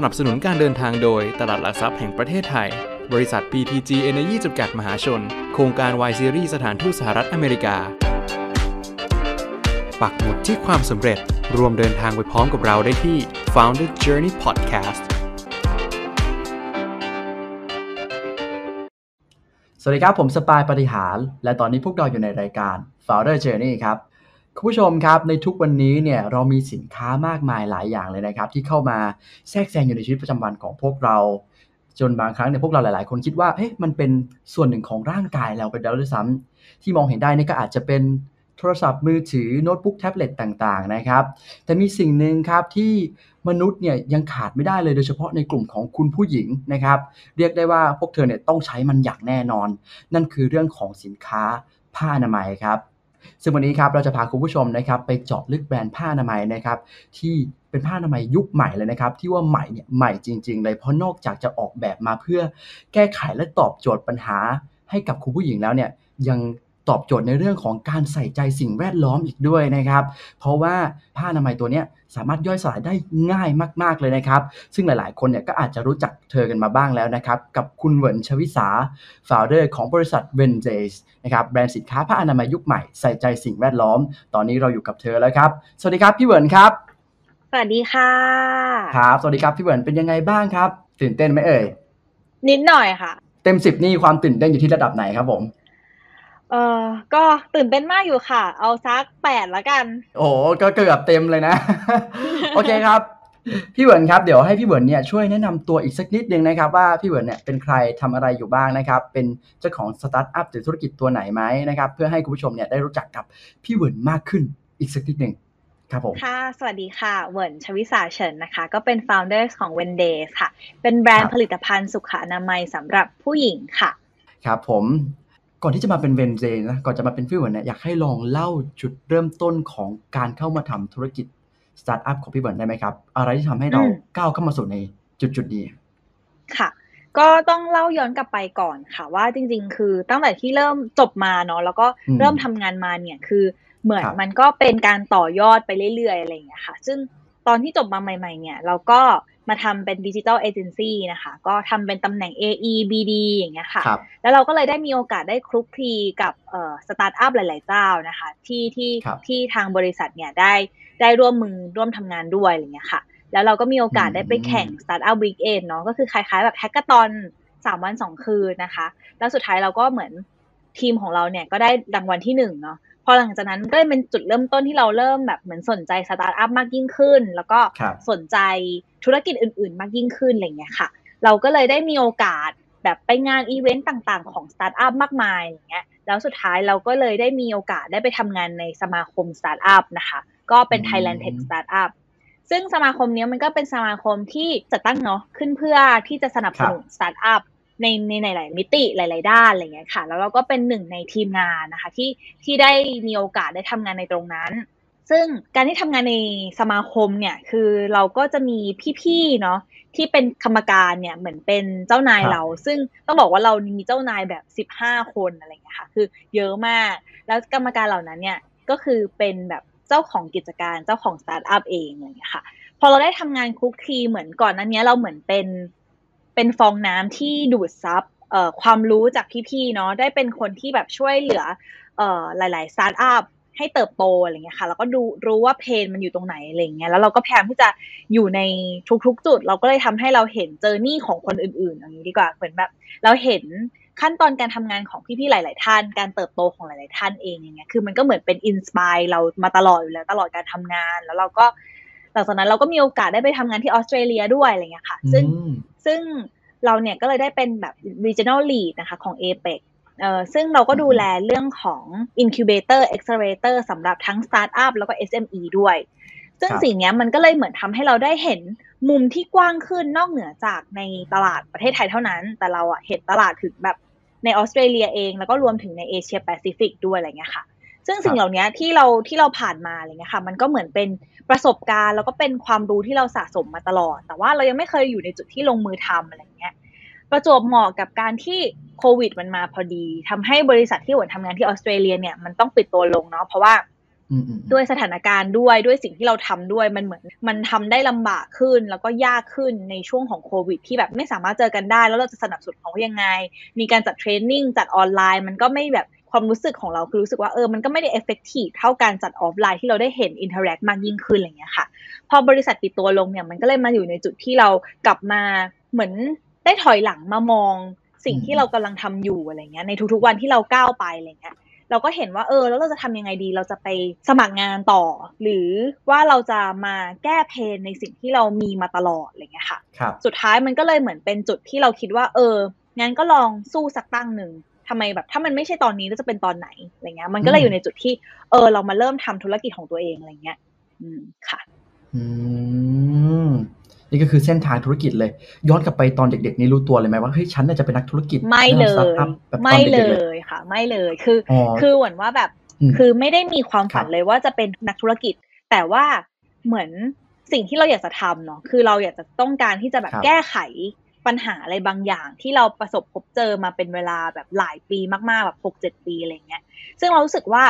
สนับสนุนการเดินทางโดยตลาดหลักทรัพย์แห่งประเทศไทย บริษัท PTG Energy จำกัดมหาชน โครงการ Y Series สถานทูตสหรัฐอเมริกา ปักหมุดที่ความสำเร็จ รวมเดินทางไปพร้อมกับเราได้ที่ Founder Journey Podcast สวัสดีครับ ผมสปายปฏิหาร และตอนนี้พวกเราอยู่ในรายการ Founder Journey ครับ คุณผู้ชมครับในทุกวันนี้เนี่ยเรามีสินค้ามากมายหลายอย่างเลยนะครับ ที่เข้ามาแทรกแซงอยู่ในชีวิตประจำวันของพวกเรา จนบางครั้งเนี่ยพวกเราหลาย ๆ คนคิดว่าเฮ้ยมันเป็นส่วนหนึ่งของร่างกายเราไปแล้วด้วยซ้ำที่มองเห็นได้นี่ก็อาจจะเป็นโทรศัพท์มือถือโน้ตบุ๊กแท็บเล็ตต่าง ๆ นะครับ แต่มีสิ่งหนึ่งครับที่มนุษย์เนี่ยยังขาดไม่ได้เลยโดยเฉพาะในกลุ่มของคุณผู้หญิงนะครับ เรียกได้ว่าพวกเธอเนี่ยต้องใช้มันอย่างแน่นอน นั่นคือเรื่องของสินค้าผ้าอนามัยครับ ซึ่งวันนี้ครับเราจะพาคุณผู้ชมนะครับไปเจาะลึกแบรนด์ผ้าอนามัยนะครับที่เป็นผ้าอนามัยยุคใหม่เลยนะครับ ที่ว่าใหม่เนี่ยใหม่จริง ๆ เลยเพราะนอกจากจะออกแบบมาเพื่อแก้ไขและตอบโจทย์ปัญหาให้กับคุณผู้หญิงแล้วเนี่ยยัง ตอบโจทย์ในเรื่องของการใส่ใจสิ่งแวดล้อมอีกด้วยนะครับ เพราะว่าผ้าอนามัยตัวเนี้ยสามารถย่อยสลายได้ง่ายมาก ๆเลยนะครับ ซึ่งหลาย ๆ คนเนี่ยก็อาจจะรู้จักเธอกันมาบ้างแล้วนะครับ กับคุณเหวินชวิสาฟาวเดอร์ของบริษัท v e n d a y s นะครับแบรนด์สินค้าผ้าอนามัยยุคใหม่ใส่ใจสิ่งแวดล้อม ตอนนี้เราอยู่กับเธอแล้วครับ สวัสดีครับพี่เหวินครับ สวัสดีค่ะครับสวัสดีครับพี่เหวินเป็นยังไงบ้างครับ ตื่นเต้นไหมเอ่ยนิดหน่อยค่ะ เต็มสิบนี่ความตื่นเต้นอยู่ที่ระดับไหนครับผม เออก็ตื่นเต้นมากอยู่ค่ะ เอาซักแปดละกัน โอ้โหก็เกือบเต็มเลยนะ โอเคครับ พี่เหวินครับ เดี๋ยวให้พี่เหวินเนี่ยช่วยแนะนำตัวอีกสักนิดนึงนะครับ ว่าพี่เหวินเนี่ยเป็นใครทำอะไรอยู่บ้างนะครับ เป็นเจ้าของสตาร์ทอัพหรือธุรกิจตัวไหนไหมนะครับ เพื่อให้คุณผู้ชมเนี่ยได้รู้จักกับพี่เหวินมากขึ้นอีกสักนิดหนึ่งครับผมค่ะ สวัสดีค่ะเหวินชวิสาเฉินนะคะ ก็เป็น founder ของ w e n d a y s ค่ะ เป็นแบรนด์ครับผลิตภัณฑ์สุขอนามัยสำหรับผู้หญิงค่ะ ครับผม ก่อนที่จะมาเป็น Wendays นะก่อนจะมาเป็นพี่เหวินเนี่ยอยากให้ลองเล่าจุดเริ่มต้นของการเข้ามาทำธุรกิจสตาร์ทอัพของพี่เหวินได้ไหมครับ อะไรที่ทำให้เราอืมก้าวเข้ามาสู่ในจุดจุดๆนี้ค่ะ ก็ต้องเล่าย้อนกลับไปก่อนค่ะ ว่าจริง ๆ คือตั้งแต่ที่เริ่มจบมาเนาะแล้วก็อืมเริ่มทำงานมาเนี่ยคือเหมือนครับมันก็เป็นการต่อยอดไปเรื่อยๆอะไรอย่างเงี้ยค่ะ ซึ่ง ตอนที่จบมาใหม่ ๆ เนี่ย เราก็มาทำเป็นดิจิ t a ลเอเจนซี่นะคะ ก็ทำเป็นตำแหน่ง AE BD อย่างเงี้ยค่ะครับแล้วเราก็เลยได้มีโอกาสได้คลุกคลีกับเอ่อสตาร์ทอัพหลาย ๆ เจ้านะคะ ที่ที่ครับที่ทางบริษัทเนี่ยได้ได้ร่วมมือร่วมทำงานด้วยอะไรเงี้ยค่ะ แล้วเราก็มีโอกาสอืมได้ไปแข่ง Startup Weekend เนาะก็คือคล้าย ๆ แบบ hackathon สามวันสองคืนนะคะ แล้วสุดท้ายเราก็เหมือนทีมของเราเนี่ยก็ได้รางวัลที่หนึ่งเนาะ พอหลังจากนั้นก็เป็นจุดเริ่มต้นที่เราเริ่มแบบเหมือนสนใจสตาร์ทอัพมากยิ่งขึ้น แล้วก็ครับสนใจธุรกิจอื่น ๆ มากยิ่งขึ้นอะไรเงี้ยค่ะ เราก็เลยได้มีโอกาสแบบไปงานอีเวนต์ต่างๆ ของสตาร์ทอัพมากมายอย่างเงี้ยแล้วสุดท้ายเราก็เลยได้มีโอกาสได้ไปทำงานในสมาคมสตาร์ทอัพนะคะ ก็เป็นอืม Thailand Tech Startup ซึ่งสมาคมเนี้ยมันก็เป็นสมาคมที่จัดตั้งเนาะขึ้นเพื่อที่จะสนับสนุนสตาร์ทอัพ ในในในหลายมิติหลาย ๆ ด้านอะไรเงี้ยค่ะ แล้วเราก็เป็นหนึ่งในทีมงานนะคะ ที่ที่ได้มีโอกาสได้ทำงานในตรงนั้น ซึ่งการที่ทำงานในสมาคมเนี่ยคือเราก็จะมีพี่ ๆ เนาะที่เป็นกรรมการเนี่ยเหมือนเป็นเจ้านายครับเรา ซึ่งต้องบอกว่าเรามีเจ้านายแบบสิบห้าคนอะไรเงี้ยค่ะ คือเยอะมาก แล้วกรรมการเหล่านั้นเนี่ยก็คือเป็นแบบเจ้าของกิจการเจ้าของสตาร์ทอัพเองอะไรเงี้ยค่ะ พอเราได้ทำงานคลุกคลีเหมือนก่อนนั้นเนี้ยเราเหมือนเป็น เป็นฟองน้ำที่ดูดซับเอ่อความรู้จากพี่ๆเนาะได้เป็นคนที่แบบช่วยเหลือเอ่อหลายๆสตาร์ทอัพให้เติบโตอะไรเงี้ยค่ะแล้วก็ดูรู้ว่า pain มันอยู่ตรงไหนอะไรเงี้ยแล้วเราก็พยายามที่จะอยู่ในทุกๆ จุด เราก็เลยทำให้เราเห็น journey ของคนอื่นๆอย่างนี้ดีกว่าเหมือนแบบเราเห็นขั้นตอนการทำงานของพี่ๆหลาย ๆ ท่าน การเติบโตของหลาย ๆ ท่านเองอย่างเงี้ยคือมันก็เหมือนเป็นอินสปายเรามาตลอดอยู่แล้วตลอดการทำงานแล้วเราก็หลังจากนั้นเราก็มีโอกาสได้ไปทำงานที่ออสเตรเลียด้วยอะไรเงี้ยค่ะ ซึ่ง ซึ่งเราเนี่ยก็เลยได้เป็นแบบ regional lead นะคะของ APEC เอ่อซึ่งเราก็ดูแลเรื่องของ incubator accelerator สำหรับทั้ง startup แล้วก็ SME ด้วย ซึ่งครับสิ่งเนี้ยมันก็เลยเหมือนทำให้เราได้เห็นมุมที่กว้างขึ้นนอกเหนือจากในตลาดประเทศไทยเท่านั้น แต่เราอะเห็นตลาดถึงแบบในออสเตรเลียเอง แล้วก็รวมถึงในเอเชียแปซิฟิกด้วยอะไรเงี้ยค่ะ ซึ่งสิ่งเหล่านี้ที่เราที่เราผ่านมาอะไรเงี้ยค่ะ มันก็เหมือนเป็นประสบการณ์ แล้วก็เป็นความรู้ที่เราสะสมมาตลอด แต่ว่าเรายังไม่เคยอยู่ในจุดที่ลงมือทำอะไรเงี้ยประจวบเหมาะกับการที่โควิดมันมาพอดีทำให้บริษัทที่หวนทำงานที่ออสเตรเลียเนี่ยมันต้องปิดตัวลงเนาะเพราะว่าอืมอืมด้วยสถานการณ์ด้วยด้วยสิ่งที่เราทำด้วยมันเหมือนมันทำได้ลำบากขึ้น แล้วก็ยากขึ้นในช่วงของโควิด ที่แบบไม่สามารถเจอกันได้ แล้วเราจะสนับสนุนเขายังไง มีการจัด training จัดออนไลน์ มันก็ไม่แบบ ความรู้สึกของเราคือรู้สึกว่าเออมันก็ไม่ได้ effective เท่าการจัดออฟไลน์ที่เราได้เห็น interact มากยิ่งขึ้นอะไรเงี้ยค่ะ พอบริษัทปิดตัวลงเนี่ยมันก็เลยมาอยู่ในจุดที่เรากลับมาเหมือนได้ถอยหลังมามองสิ่งที่เรากำลังทำอยู่อะไรเงี้ยในทุกๆวันที่เราก้าวไปอะไรเงี้ยเราก็เห็นว่าเออแล้วเราจะทำยังไงดี เราจะไปสมัครงานต่อ หรือว่าเราจะมาแก้เพนในสิ่งที่เรามีมาตลอดอะไรเงี้ยค่ะครับสุดท้ายมันก็เลยเหมือนเป็นจุดที่เราคิดว่า เอองั้นก็ลองสู้สักตั้งหนึ่ง ทำไมแบบถ้ามันไม่ใช่ตอนนี้แล้วจะเป็นตอนไหนอะไรเงี้ย มันก็เลยอยู่ในจุดที่ เออ เรามาเริ่มทำธุรกิจของตัวเองอะไรเงี้ย อืมค่ะ อืมนี่ก็คือเส้นทางธุรกิจเลย ย้อนกลับไปตอนเด็กๆนี่รู้ตัวเลยไหมว่าเฮ้ยฉันน่าจะเป็นนักธุรกิจไม่เลริ่สตาร์ยทอัพแบบตไม่อนเลเด็กๆเลยยค่ะ ไม่เลยคืออ๋อคือเหมือนว่าแบบอืมคือไม่ได้มีความฝันครับเลยว่าจะเป็นนักธุรกิจ แต่ว่าเหมือนสิ่งที่เราอยากจะทำเนาะคือเราอยากจะต้องการที่จะแบบครับแก้ไข ปัญหาอะไรบางอย่าง ที่เราประสบพบเจอมาเป็นเวลาแบบหลายปีมากๆแบบหกเจ็ดปีอะไรเงี้ย ซึ่งเรารู้สึกว่า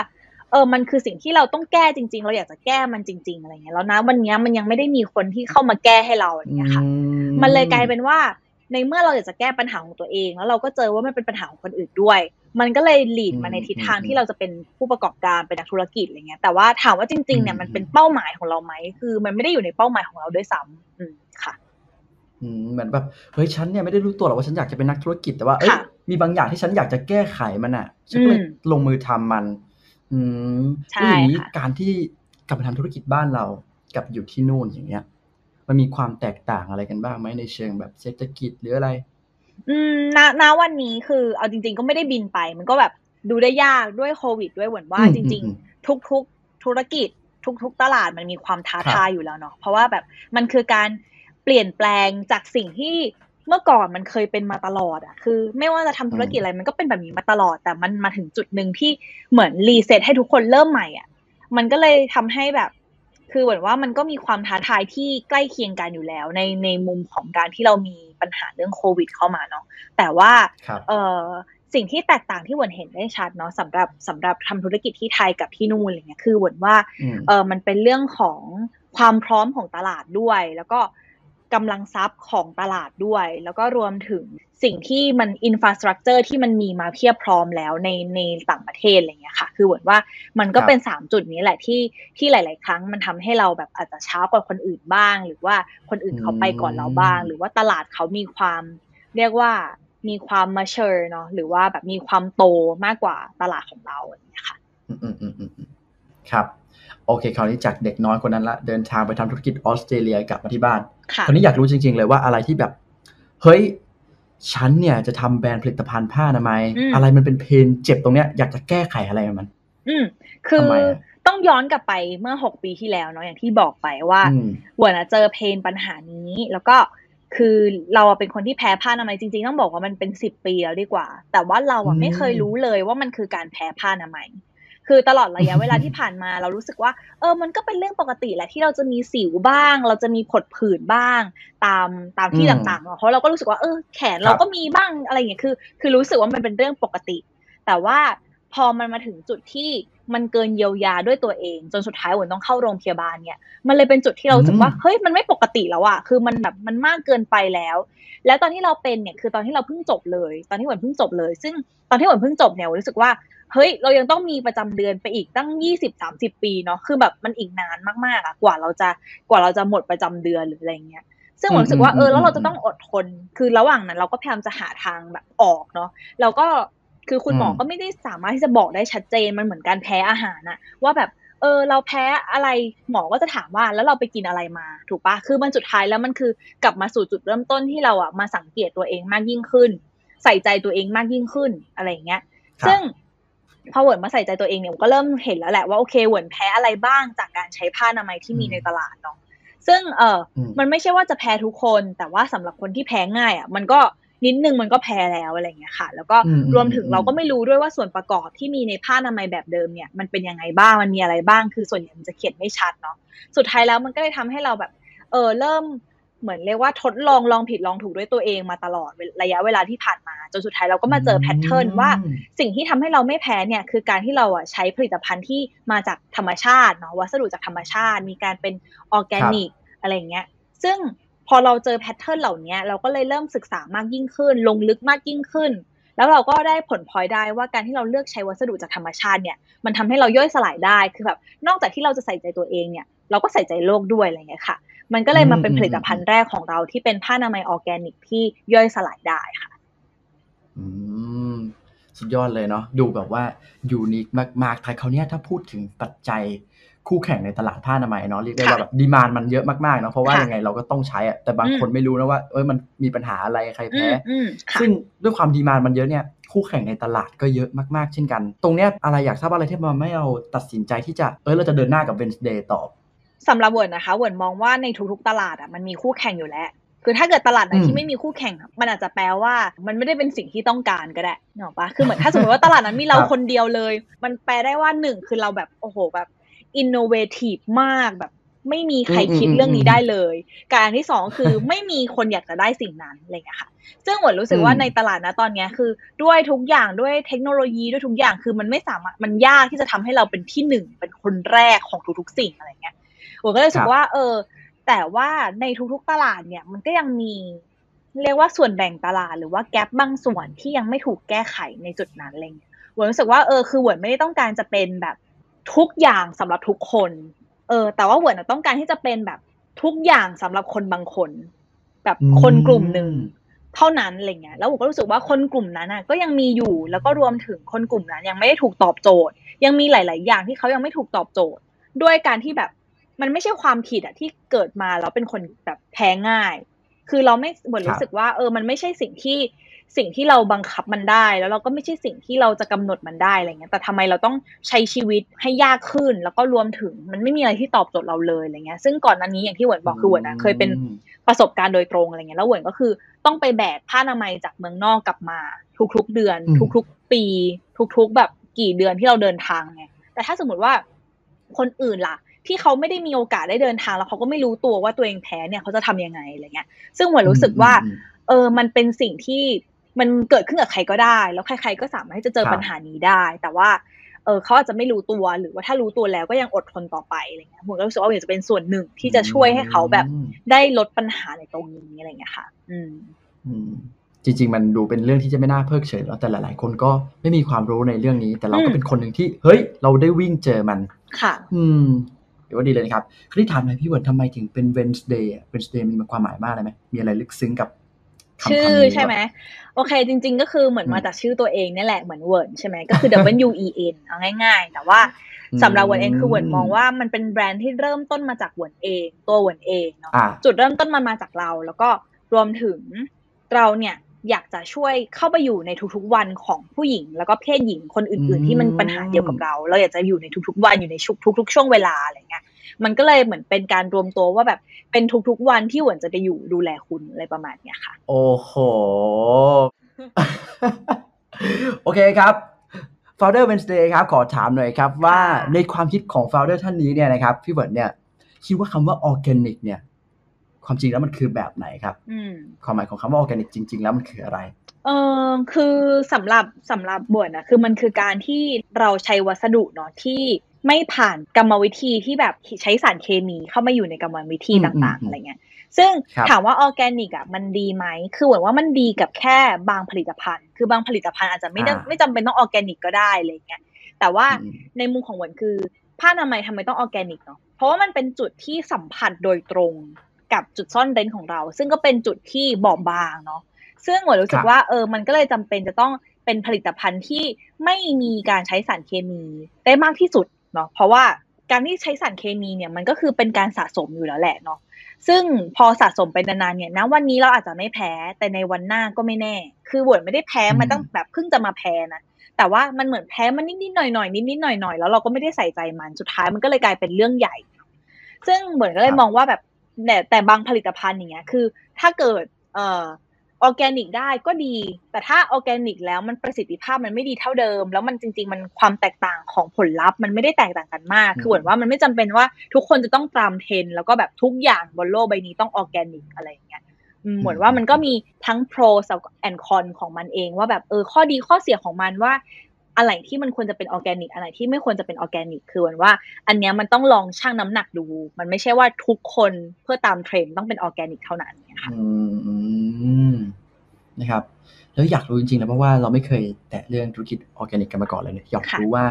เออ มันคือสิ่งที่เราต้องแก้จริง ๆ เราอยากจะแก้มันจริง ๆ อะไรเงี้ย แล้วนะวันเนี้ยมันยังไม่ได้มีคนที่เข้ามาแก้ให้เราอะไรเงี้ยค่ะอืมันเลยกลายเป็นว่าในเมื่อเราอยากจะแก้ปัญหาของตัวเอง แล้วเราก็เจอว่ามันเป็นปัญหาของคนอื่นด้วย มันก็เลยหลีดมาในทิศทางที่เราจะเป็นผู้ประกอบการเป็นนักธุรกิจอะไรเงี้ย แต่ว่าถามว่าจริง ๆ เนี่ยมันเป็นเป้าหมายของเราไหมคือ มันไม่ได้อยู่ในเป้าหมายของเราด้วยซ้ำอืมค่ะ อืม เหมือนแบบ เฮ้ย ฉันเนี่ยไม่ได้รู้ตัวหรอกว่าฉันอยากจะเป็นนักธุรกิจ แต่ว่า เอ้ย ค่ะ มีบางอย่างที่ฉันอยากจะแก้ไขมันอะ ฉันก็เลยอืมลงมือทำมัน อืม ใช่แล้วอย่างนี้ค่ะ การที่กลับมาทำธุรกิจบ้านเรา กับอยู่ที่นู่นอย่างเงี้ย มันมีความแตกต่างอะไรกันบ้างไหมในเชิงแบบเศรษฐกิจหรืออะไร อืม ณ ณ วันนี้ คือเอาจริง ๆ ก็ไม่ได้บินไป มันก็แบบดูได้ยาก ด้วยโควิด ด้วย เหมือนว่าอืมจริงอืมๆทุก ๆ ธุรกิจ ทุก ๆ ตลาดมันมีความท้าครับทายอยู่แล้วเนาะ เพราะว่าแบบมันคือการ เปลี่ยนแปลงจากสิ่งที่เมื่อก่อนมันเคยเป็นมาตลอดอะคือ ไม่ว่าจะทำธุรกิจอะไรมันก็เป็นแบบนี้มาตลอด แต่มันมาถึงจุดหนึ่งที่เหมือนรีเซ็ตให้ทุกคนเริ่มใหม่อะมันก็เลยทำให้แบบ คือเหมือนว่ามันก็มีความท้าทายที่ใกล้เคียงกันอยู่แล้ว ในในมุมของการที่เรามีปัญหาเรื่องโควิด เข้ามาเนาะแต่ว่าครับเอ่อสิ่งที่แตกต่างที่หวนเห็นได้ชัดเนาะสำหรับสำหรับทำธุรกิจที่ไทยกับที่นู่นอะไรเงี้ยคือหวนว่าอืมเออมันเป็นเรื่องของความพร้อมของตลาดด้วย แล้วก็ กำลังทรัพย์ของตลาดด้วย แล้วก็รวมถึงสิ่งที่มันอินฟ a สตรักเจอร์ที่มันมีมาเพียบพร้อมแล้วในในต่างประเทศอะไรเงี้ยค่ะ คือเหวินว่ามันก็ครับเป็นสามจุดนี้แหละที่ที่หลาย ๆ ครั้งมันทำให้เราแบบอาจจะช้ากว่าคนอื่นบ้าง หรือว่าคนอื่นเขาไปก่อนเราบ้าง หรือว่าตลาดเขามีความเรียกว่ามีความ mature เนาะหรือว่าแบบมีความโตมากกว่าตลาดของเราอะไรอย่างเงี้ยค่ะ อืมอืมอืมอืมอืมครับ โอเคคราวนี้จากเด็กน้อยคนนั้นละเดินทางไปทำธุรกิจออสเตรเลียกลับมาที่บ้านค่ะคราวนี้อยากรู้จริง ๆ เลยว่าอะไรที่แบบ เฮ้ยฉันเนี่ยจะทำแบรนด์ผลิตภัณฑ์ผ้าอนามัยอืมอะไรมันเป็นเพนเจ็บตรงเนี้ยอยากจะแก้ไขอะไรมัน อืมคือทำไมอะต้องย้อนกลับไปเมื่อหกปีที่แล้วเนาะอย่างที่บอกไปว่าอืมหวนอะเจอเพนปัญหานี้ แล้วก็คือเราอะเป็นคนที่แพ้ผ้าอนามัยจริงๆต้องบอกว่ามันเป็นสิบปีแล้วดีกว่า แต่ว่าเราอะอืมไม่เคยรู้เลยว่ามันคือการแพ้ผ้าอนามัย คือตลอดระยะเวลาที่ผ่านมาเรารู้สึกว่า เออมันก็เป็นเรื่องปกติแหละที่เราจะมีสิวบ้าง เราจะมีผดผื่นบ้าง ตามตามที่อืมต่างๆเนาะเพราะเราก็รู้สึกว่าเออแขนเราครับก็มีบ้างอะไรอย่างเงี้ยคือ คือรู้สึกว่ามันเป็นเรื่องปกติ แต่ว่าพอมันมาถึงจุดที่มันเกินเยียวยาด้วยตัวเอง จนสุดท้ายหวนต้องเข้าโรงพยาบาลเนี่ย มันเลยเป็นจุดที่เรารู้สึกว่าอืมเฮ้ยมันไม่ปกติแล้วอะคือมันแบบมันมากเกินไปแล้ว แล้วตอนที่เราเป็นเนี่ยคือตอนที่เราเพิ่งจบเลย ตอนที่หวนเพิ่งจบเลย ซึ่งตอนที่หวนเพิ่งจบเนี่ยหวนรู้สึกว่า เฮ้ย เรายังต้องมีประจำเดือนไปอีกตั้งยี่สิบสามสิบปีเนาะคือแบบมันอีกนานมากๆอะกว่าเราจะกว่าเราจะหมดประจำเดือนหรืออะไรเงี้ยซึ่งหวนรู้สึกว่าอืมเออแล้วเราอืมจะต้องอดทน คือระหว่างนั้นเราก็พยายามจะหาทางแบบออกเนาะเราก็คือคุณหมออืมก็ไม่ได้สามารถที่จะบอกได้ชัดเจนมันเหมือนการแพ้อาหารอะว่าแบบเออเราแพ้อะไรหมอก็จะถามว่าแล้วเราไปกินอะไรมา ถูกปะคือมันสุดท้ายแล้วมันคือกลับมาสู่จุดเริ่มต้นที่เราอะมาสังเกตตัวเองมากยิ่งขึ้น ใส่ใจตัวเองมากยิ่งขึ้นอะไรอย่างเงี้ยครับซึ่ง พอเหวิร์นมาใส่ใจตัวเองเนี่ยผมก็เริ่มเห็นแล้วแหละว่าโอเคเหวิร์นแพ้อะไรบ้างจากการใช้ผ้าอนามัยที่มีอืมในตลาดเนาะซึ่งเอออืมมันไม่ใช่ว่าจะแพ้ทุกคน แต่ว่าสำหรับคนที่แพ้ง่ายอะมันก็นิดนึงมันก็แพ้แล้วอะไรอย่างเงี้ยค่ะ แล้วก็อืมอืมรวมถึงอืมเราก็ไม่รู้ด้วยว่าส่วนประกอบที่มีในผ้าอนามัยแบบเดิมเนี่ยมันเป็นยังไงบ้างมันมีอะไรบ้างคือส่วนใหญ่มันจะเขียนไม่ชัดเนาะสุดท้ายแล้วมันก็เลยทำให้เราแบบเออเริ่ม เหมือนเรียกว่าทดลองลองผิดลองถูกด้วยตัวเองมาตลอดระยะเวลาที่ผ่านมา จนสุดท้ายเราก็มาเจอ pattern ว่าสิ่งที่ทำให้เราไม่แพ้เนี่ยคือการที่เราอะใช้ผลิตภัณฑ์ที่มาจากธรรมชาติเนาะวัสดุจากธรรมชาติ มีการเป็นออร์แกนิกอะไรเงี้ยซึ่งพอเราเจอ pattern เหล่านี้เราก็เลยเริ่มศึกษามากยิ่งขึ้น ลงลึกมากยิ่งขึ้น แล้วเราก็ได้ผลพลอยได้ว่าการที่เราเลือกใช้วัสดุจากธรรมชาติเนี่ยมันทำให้เราย่อยสลายได้คือแบบนอกจากที่เราจะใส่ใจตัวเองเนี่ยเราก็ใส่ใจโลกด้วยอะไรเงี้ยค่ะ มันก็เลยมาเป็นผลิตภัณฑ์แรกของเราที่เป็นผ้าอนามัยออร์แกนิกที่ย่อยสลายได้ค่ะ อืมสุดยอดเลยเนาะดูแบบว่า unique มากๆแต่คราวเนี้ยถ้าพูดถึงปัจจัยคู่แข่งในตลาดผ้าอนามัยเนาะเรียกได้ว่าแบบ demand มันเยอะมากๆเนาะเพราะว่ายังไงเราก็ต้องใช้อะแต่บางคนไม่รู้นะว่าเอ้ยมันมีปัญหาอะไรใครแพ้ซึ่งด้วยความ demand มันเยอะเนี่ยคู่แข่งในตลาดก็เยอะมากๆ เช่นกัน ตรงเนี้ยอะไรอยากทราบอะไรที่มาไม่เราตัดสินใจที่จะเอ้ยเราจะเดินหน้ากับ Wendays ต่อ สำหรับเวิร์นนะคะเวิร์นมองว่าในทุกๆตลาดอะมันมีคู่แข่งอยู่แล้วคือถ้าเกิดตลาดไหนที่ไม่มีคู่แข่ง มันอาจจะแปลว่า มันไม่ได้เป็นสิ่งที่ต้องการก็ได้เนอะปะคือเหมือนถ้าสมมติว่าตลาดนั้นมีเราคนเดียวเลย มันแปลได้ว่าหนึ่งคือเราแบบโอ้โหแบบ innovative มากแบบไม่มีใครคิดเรื่องนี้ได้เลย การที่สองคือไม่มีคนอยากจะได้สิ่งนั้นอะไรอย่างเงี้ยค่ะ ซึ่งหวนรู้สึกว่าในตลาดนะตอนนี้คือด้วยทุกอย่างด้วยเทคโนโลยีด้วยทุกอย่างคือมันไม่สามารถมันยากที่จะทำให้เราเป็นที่หนึ่งเป็นคนแรกของทุกๆสิ่งอะไรเงี้ย ผมก็เลยรู้สึกว่า เออ แต่ว่าในทุกๆตลาดเนี่ย มันก็ยังมีเรียกว่าส่วนแบ่งตลาดหรือว่าแกลบบางส่วนที่ยังไม่ถูกแก้ไขในจุดนั้นอะไรเงี้ยหวนรู้สึกว่าเออคือหวนไม่ได้ต้องการจะเป็นแบบทุกอย่างสำหรับทุกคน เออ แต่ว่าหวนต้องการที่จะเป็นแบบทุกอย่างสำหรับคนบางคน แบบคนกลุ่มหนึ่งเท่านั้นอะไรเงี้ยแล้วผมก็รู้สึกว่าคนกลุ่มนั้นอะ ก็ยังมีอยู่แล้วก็รวมถึงคนกลุ่มนั้น ยังไม่ได้ถูกตอบโจทย์ ยังมีหลาย ๆ อย่างที่เขายังไม่ถูกตอบโจทย์ ด้วยการที่แบบ มันไม่ใช่ความผิดอะที่เกิดมาแล้วเป็นคนแบบแพ้ง่าย คือเราไม่เหมือนรู้สึกว่าเออมันไม่ใช่สิ่งที่สิ่งที่เราบังคับมันได้ แล้วเราก็ไม่ใช่สิ่งที่เราจะกำหนดมันได้อะไรเงี้ยแต่ทำไมเราต้องใช้ชีวิตให้ยากขึ้น แล้วก็รวมถึงมันไม่มีอะไรที่ตอบโจทย์เราเลยอะไรเงี้ยซึ่งก่อนนั้นนี้อย่างที่เหวินบอกคือเหวินนะเคยเป็นประสบการณ์โดยตรงอะไรเงี้ยแล้วเหวินก็คือต้องไปแบกผ้าอนามัยจากเมืองนอกกลับมา ทุกๆเดือน ทุกๆปี ทุกๆแบบกี่เดือนที่เราเดินทางไงแต่ถ้าสมมติว่าคนอื่นล่ะ ที่เขาไม่ได้มีโอกาสได้เดินทางแล้วเขาก็ไม่รู้ตัวว่าตัวเองแพ้เนี่ยเขาจะทํำยังไงอะไรเงี้ย ซึ่งเหมือนรู้สึกว่า เออมันเป็นสิ่งที่มันเกิดขึ้นกับใครก็ได้ แล้วใคร ๆ ก็สามารถที่จะเจอปัญหานี้ได้ แต่ว่าเออเขาอาจจะไม่รู้ตัวหรือว่าถ้ารู้ตัวแล้วก็ยังอดทนต่อไปอะไรเงี้ยผมก็รู้สึกว่าอยากจะเป็นส่วนหนึ่งที่จะช่วยให้เขาแบบได้ลดปัญหาในตรงนี้อะไรเงี้ยค่ะ อืมอืมจริง ๆ มันดูเป็นเรื่องที่จะไม่น่าเพิกเฉยแล้วแต่หลาย ๆ คนก็ไม่มีความรู้ในเรื่องนี้ แต่เราก็เป็นคนหนึ่งที่ เฮ้ย เราได้วิ่งเจอมัน ค่ะ อืม เดี๋ยวว่าดีเลยนะครับคราวนี้ถามหน่อยพี่เวิร์ดทำไมถึงเป็น Wednesday อะ Wednesday มีความหมายมากเลยไหมมีอะไรลึกซึ้งกับชื่อใช่ไหมโอเค จริง ๆ ก็คือเหมือนมาจากชื่อตัวเองนี่แหละเหมือนเหวินใช่ไหมก็คือ W E N เอาง่าย ๆ แต่ว่าสำหรับเวิร์ดเองคือเวิร์ดมองว่ามันเป็นแบรนด์ที่เริ่มต้นมาจากเวิร์ดเอง ตัวเวิร์ดเองเนาะจุดเริ่มต้นมันมาจากเรา แล้วก็รวมถึงเราเนี่ย อยากจะช่วยเข้าไปอยู่ในทุกๆวันของผู้หญิง แล้วก็เพศหญิงคนอื่น ๆ ที่มันปัญหาเดียวกับเรา เราอยากจะอยู่ในทุกๆ วันอยู่ในทุก ๆ ช่วงเวลาอะไรเงี้ยมันก็เลยเหมือนเป็นการรวมตัวว่าแบบเป็นทุกๆ วันที่เหวินจะไปอยู่ดูแลคุณอะไรประมาณเนี้ยค่ะ โอ้โห โอเคครับ Founder Wendays ครับ ขอถามหน่อยครับ ว่าในความคิดของ Founder ท่านนี้เนี่ยนะครับ พี่เหวินเนี่ย คิดว่าคำว่า organic เนี่ย ความจริงแล้วมันคือแบบไหนครับความหมายของคำว่า organic จริง ๆ แล้วมันคืออะไรเออคือสำหรับสำหรับเหวินนะคือมันคือการที่เราใช้วัสดุเนาะที่ไม่ผ่านกรรมวิธีที่แบบใช้สารเคมีเข้ามาอยู่ในกรรมวิธีต่างๆอะไรเงี้ยซึ่งถามว่าออร์แกนิกอะมันดีไหม คือเหมือนว่ามันดีกับแค่บางผลิตภัณฑ์ คือบางผลิตภัณฑ์อาจจะไม่ไม่จำเป็นต้องออร์แกนิกก็ได้อะไรเงี้ย แต่ว่าในมุมของหวนคือผ้าอนามัยทำไมต้องออร์แกนิกเนาะ เพราะว่ามันเป็นจุดที่สัมผัสโดยตรง กับจุดซ่อนเร้นของเรา ซึ่งก็เป็นจุดที่บอบบางเนาะซึ่งหวนรู้สึกว่าเออมันก็เลยจำเป็นจะต้องเป็นผลิตภัณฑ์ที่ไม่มีการใช้สารเคมีได้มากที่สุดเนาะเพราะว่าการที่ใช้สารเคมีเนี่ยมันก็คือเป็นการสะสมอยู่แล้วแหละเนาะซึ่งพอสะสมไปนานๆเนี่ยนะวันนี้เราอาจจะไม่แพ้ แต่ในวันหน้าก็ไม่แน่ คือเหวินไม่ได้แพ้มาตั้งแบบเพิ่งจะมาแพ้นะแต่ว่ามันเหมือนแพ้มันนิดๆหน่อยๆนิดๆหน่อยๆแล้วเราก็ไม่ได้ใส่ใจมันสุดท้ายมันก็เลยกลายเป็นเรื่องใหญ่ ซึ่งเหมือนก็เลยมองว่าแบบ แต่แต่บางผลิตภัณฑ์อย่างเงี้ยคือ ถ้าเกิดเอ่อออร์แกนิกได้ก็ดี แต่ถ้าออร์แกนิกแล้วมันประสิทธิภาพมันไม่ดีเท่าเดิม แล้วมันจริง ๆ มันความแตกต่างของผลลัพธ์มันไม่ได้แตกต่างกันมาก คือเหมือนว่ามันไม่จำเป็นว่าทุกคนจะต้องตามเทรนด์แล้วก็แบบทุกอย่างบนโลกใบนี้ต้องออร์แกนิกอะไรอย่างเงี้ยเหมือนว่ามันก็มีทั้ง pro and con ของมันเองว่าแบบเออข้อดีข้อเสียของมันว่า อะไรที่มันควรจะเป็นออร์แกนิกอะไรที่ไม่ควรจะเป็นออร์แกนิกคือเหมือนว่า อันเนี้ยมันต้องลองชั่งน้ำหนักดู มันไม่ใช่ว่าทุกคนเพื่อตามเทรนด์ต้องเป็นออร์แกนิกเท่านั้นค่ะนะครับ แล้วอยากรู้จริงๆนะเพราะว่าเราไม่เคยแตะเรื่องธุรกิจออร์แกนิกกันมาก่อนเลยเนี่ยอยากรู้ว่า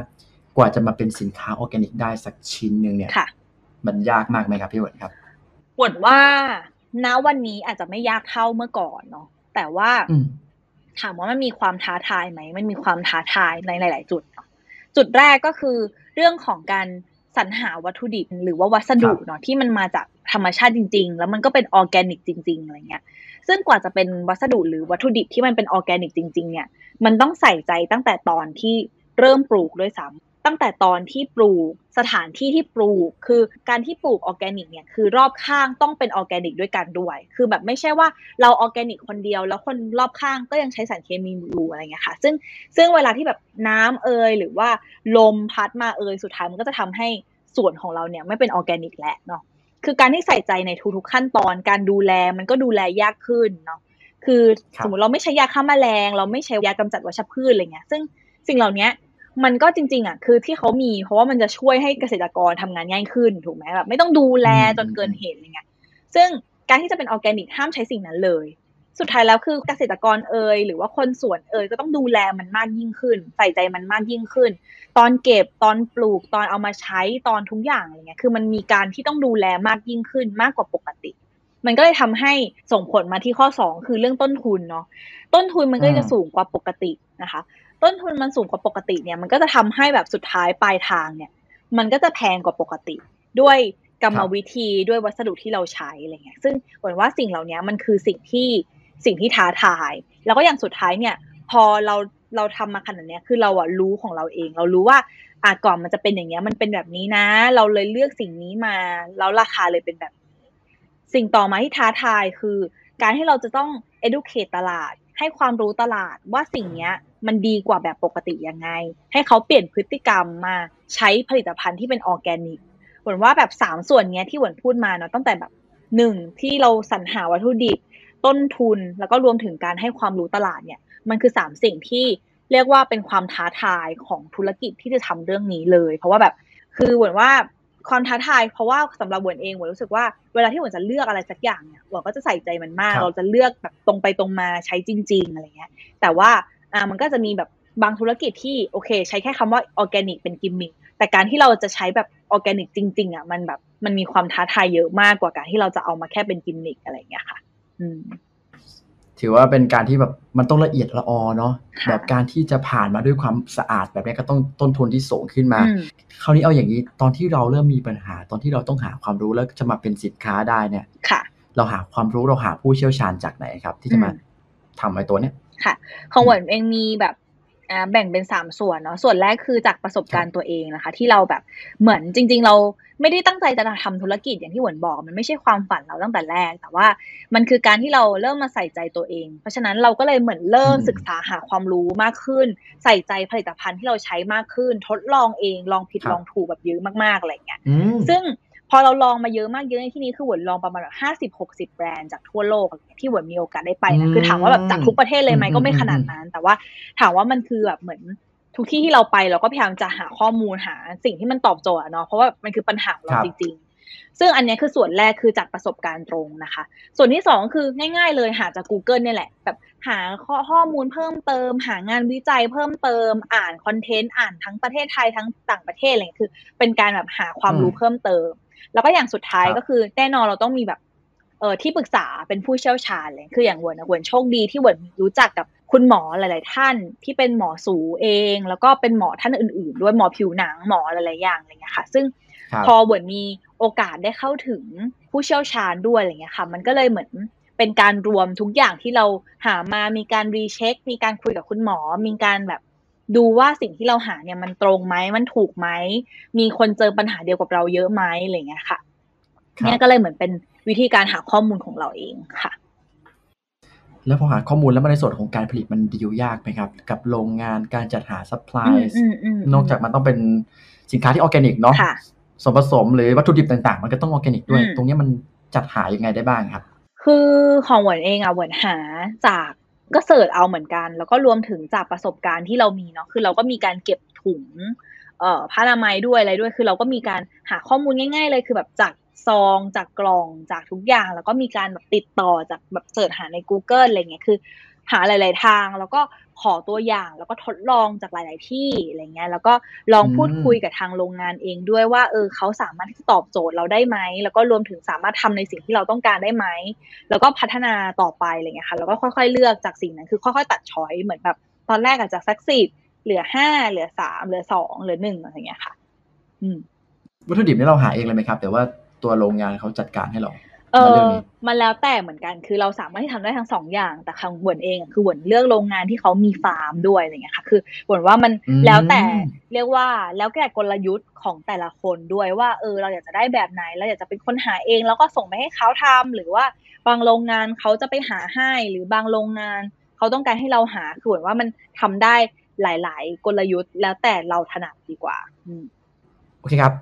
กว่าจะมาเป็นสินค้าออร์แกนิกได้สักชิ้นหนึ่งเนี่ยมันยากมากไหมครับพี่เหวินครับเหวินว่าณวันนี้อาจจะไม่ยากเท่าเมื่อก่อนเนาะแต่ว่า ถามว่ามันมีความท้าทายไหม มันมีความท้าทายในหลาย ๆ จุด จุดแรกก็คือเรื่องของการสรรหาวัตถุดิบหรือว่าวัสดุเนาะที่มันมาจากธรรมชาติจริง ๆ แล้วมันก็เป็นออร์แกนิกจริง ๆ อะไรเงี้ย ซึ่งกว่าจะเป็นวัสดุหรือวัตถุดิบที่มันเป็นออร์แกนิกจริง ๆ เนี่ย มันต้องใส่ใจตั้งแต่ตอนที่เริ่มปลูกด้วยซ้ำ ตั้งแต่ตอนที่ปลูกสถานที่ที่ปลูก คือการที่ปลูกออร์แกนิกเนี่ยคือรอบข้างต้องเป็นออร์แกนิกด้วยกันด้วย คือแบบไม่ใช่ว่าเราออร์แกนิกคนเดียว แล้วคนรอบข้างก็ยังใช้สารเคมีอยู่อะไรเงี้ยค่ะซึ่งซึ่งเวลาที่แบบน้ำเอยหรือว่าลมพัดมาเอยสุดท้ายมันก็จะทำให้ส่วนของเราเนี่ยไม่เป็นออร์แกนิกแหละเนาะคือการที่ใส่ใจในทุกๆขั้นตอนการดูแลมันก็ดูแลยากขึ้นเนาะคือสมมติเราไม่ใช้ยาฆ่าแมลง เราไม่ใช้ยากำจัดวัชพืชอะไรเงี้ยซึ่งสิ่งเหล่านี้ มันก็จริง ๆอะคือที่เขามี เพราะว่ามันจะช่วยให้เกษตรกรทำงานง่ายขึ้นถูกไหมแบบไม่ต้องดูแลจนเกินเหตุอะไรเงี้ยซึ่งการที่จะเป็นออร์แกนิกห้ามใช้สิ่งนั้นเลย สุดท้ายแล้วคือเกษตรกรเอ่ยหรือว่าคนสวนเอ่ยก็ต้องดูแลมันมากยิ่งขึ้น ใส่ใจมันมากยิ่งขึ้น ตอนเก็บตอนปลูกตอนเอามาใช้ตอนทุกอย่างอะไรเงี้ยคือมันมีการที่ต้องดูแลมากยิ่งขึ้นมากกว่าปกติ มันก็เลยทำให้ส่งผลมาที่ข้อ 2 คือเรื่องต้นทุนเนาะต้นทุนมันก็จะสูงกว่าปกตินะคะ ต้นทุนมันสูงกว่าปกติเนี่ยมันก็จะทำให้แบบสุดท้ายปลายทางเนี่ย มันก็จะแพงกว่าปกติด้วยกรรมวิธีด้วยวัสดุที่เราใช้อะไรเงี้ย ซึ่งเหมือนว่าสิ่งเหล่านี้มันคือสิ่งที่สิ่งที่ท้าทาย แล้วก็อย่างสุดท้ายเนี่ย พอเราเราทำมาขนาดนี้คือเราอะรู้ของเราเอง เรารู้ว่าอะก่อนมันจะเป็นอย่างเงี้ย มันเป็นแบบนี้นะ เราเลยเลือกสิ่งนี้มาแล้วราคาเลยเป็นแบบ สิ่งต่อมาที่ท้าทายคือ การที่เราจะต้อง educate ตลาด ให้ความรู้ตลาดว่าสิ่งเนี้ย มันดีกว่าแบบปกติยังไง ให้เขาเปลี่ยนพฤติกรรมมาใช้ผลิตภัณฑ์ที่เป็นออร์แกนิกเหมือนว่าแบบสามส่วนนี้ที่หวนพูดมาเนาะตั้งแต่แบบหนึ่งที่เราสรรหาวัตถุดิบ ต้นทุนแล้วก็รวมถึงการให้ความรู้ตลาดเนี่ย มันคือสามสิ่งที่เรียกว่าเป็นความท้าทายของธุรกิจที่จะทำเรื่องนี้เลย เพราะว่าแบบคือเหมือนว่าความท้าทายเพราะว่าสำหรับหวนเองหวนรู้สึกว่าเวลาที่หวนจะเลือกอะไรสักอย่างเนี่ยหวนก็จะใส่ใจมันมาก เราจะเลือกแบบตรงไปตรงมาใช้จริง ๆอะไรเงี้ย แต่ว่า อ่ามันก็จะมีแบบบางธุรกิจที่โอเค ใช้แค่คำว่าออร์แกนิกเป็นกิมมิคแต่การที่เราจะใช้แบบออร์แกนิกจริง ๆอะมันแบบมันมีความท้าทายเยอะมากกว่าการที่เราจะเอามาแค่เป็นกิมมิคอะไรเงี้ยค่ะ อืมถือว่าเป็นการที่แบบมันต้องละเอียดละออเนาะแบบการที่จะผ่านมาด้วยความสะอาดแบบนี้ก็ต้องต้นทุนที่สูงขึ้นมา คราวนี้เอาอย่างนี้ตอนที่เราเริ่มมีปัญหา ตอนที่เราต้องหาความรู้แล้วจะมาเป็นสินค้าได้เนี่ยค่ะ เราหาความรู้เราหาผู้เชี่ยวชาญจากไหนครับ ที่จะมาทำไอ้ตัวเนี้ย ค่ะ ของเหวนเองมีแบบแบ่งเป็นสามส่วนเนาะส่วนแรกคือจากประสบการณ์ตัวเองนะคะ ที่เราแบบเหมือนจริง ๆ เราไม่ได้ตั้งใจจะทำธุรกิจอย่างที่หวนบอก มันไม่ใช่ความฝันเราตั้งแต่แรก แต่ว่ามันคือการที่เราเริ่มมาใส่ใจตัวเอง เพราะฉะนั้นเราก็เลยเหมือนเริ่มศึกษาหาความรู้มากขึ้น ใส่ใจผลิตภัณฑ์ที่เราใช้มากขึ้น ทดลองเองลองผิดลองถูกแบบเยอะมากๆอะไรเงี้ยซึ่ง พอเราลองมาเยอะมากเยอะในที่นี้คือหวนลองประมาณแบบห้าสิบหกสิบแบรนด์จากทั่วโลกที่หวนมีโอกาสได้ไปนะคือถามว่าแบบจากทุกประเทศเลยไหมก็ไม่ขนาดนั้น แต่ว่าถามว่ามันคือแบบเหมือนทุกที่ที่เราไปเราก็พยายามจะหาข้อมูลหาสิ่งที่มันตอบโจทย์เนาะเพราะว่ามันคือปัญหาเราจริงๆ ซึ่งอันนี้คือส่วนแรกคือจากประสบการณ์ตรงนะคะ ส่วนที่สองคือง่าย ๆ เลยหาจาก Google เนี่ยแหละ แบบหาข้อมูลเพิ่มเติม หางานวิจัยเพิ่มเติมอ่านคอนเทนต์อ่านทั้งประเทศไทยทั้งต่างประเทศอะไรคือ เป็นการแบบหาความรู้เพิ่มเติม แล้วก็อย่างสุดท้ายก็คือแน่นอนเราต้องมีแบบเออที่ปรึกษาเป็นผู้เชี่ยวชาญเลยคืออย่างเวิร์นเวิร์นโชคดีที่เวิร์นรู้จักกับคุณหมอหลาย ๆ ท่านที่เป็นหมอสูเอง แล้วก็เป็นหมอท่านอื่น ๆ ด้วยหมอผิวหนังหมอหลายๆอย่างอะไรเงี้ยค่ะ ซึ่งพอเหวินมีโอกาสได้เข้าถึงผู้เชี่ยวชาญด้วยอะไรเงี้ยค่ะ มันก็เลยเหมือนเป็นการรวมทุกอย่างที่เราหามามีการ recheck มีการคุยกับคุณหมอ มีการแบบ ดูว่าสิ่งที่เราหาเนี่ยมันตรงไหมมันถูกไหมมีคนเจอปัญหาเดียวกับเราเยอะไหมอะไรเงี้ยค่ะเนี่ยก็เลยเหมือนเป็นวิธีการหาข้อมูลของเราเองค่ะ แล้วพอหาข้อมูลแล้วมาในส่วนของการผลิตมันดีลยากไหมครับ กับโรงงานการจัดหา supply อืมอืมอืมนอกจากมันต้องเป็นสินค้าที่ออร์แกนิกเนาะค่ะส่วนผสมหรือวัตถุดิบต่างๆ มันก็ต้องออร์แกนิกด้วยอืมตรงเนี้ยมันจัดหายังไงได้บ้างครับ คือของเหวินเองอะเหวินหาจาก ก็ search เอาเหมือนกัน แล้วก็รวมถึงจากประสบการณ์ที่เรามีเนาะคือเราก็มีการเก็บถุงเอ่อผ้าอนามัยด้วยอะไรด้วย คือเราก็มีการหาข้อมูลง่าย ๆ เลยคือแบบจากซองจากกล่องจากทุกอย่าง แล้วก็มีการแบบติดต่อจากแบบ search หาใน Google อะไรเงี้ยคือ หาหลาย ๆ ทาง แล้วก็ขอตัวอย่างแล้วก็ทดลองจากหลาย ๆ ที่อะไรเงี้ยแล้วก็ลองพูดอืมคุยกับทางโรงงานเองด้วยว่าเออเขาสามารถที่จะตอบโจทย์เราได้ไหมแล้วก็รวมถึงสามารถทำในสิ่งที่เราต้องการได้ไหมแล้วก็พัฒนาต่อไปอะไรเงี้ยค่ะแล้วก็ค่อย ๆ เลือกจากสิ่งนั้นคือค่อย ๆ ตัดช้อยเหมือนแบบตอนแรกอาจจะสักสิบเหลือห้าเหลือสามเหลือสองเหลือหนึ่งอะไรเงี้ยค่ะ อืมวัตถุดิบนี่เราหาเองเลยไหมครับ แต่ว่าตัวโรงงานเขาจัดการให้เรา เอมาเรื่อองนี้มันแล้วแต่เหมือนกัน คือเราสามารถที่ทำได้ทั้งสองอย่าง แต่ทางหวนเองอะคือหวนเลือกโรงงานที่เขามีฟาร์มด้วยอะไรเงี้ยค่ะ คือหวนว่ามันอืมแล้วแต่เรียกว่าแล้วแต่กลยุทธ์ของแต่ละคนด้วยว่าเออเราอยากจะได้แบบไหนเราอยากจะเป็นคนหาเอง แล้วก็ส่งไปให้เขาทำหรือว่าบางโรงงานเขาจะไปหาให้หรือบางโรงงานเขาต้องการให้เราหาคือหวนว่ามันทำได้หลาย ๆ กลยุทธ์แล้วแต่เราถนัดดีกว่าอืมโอเคครับ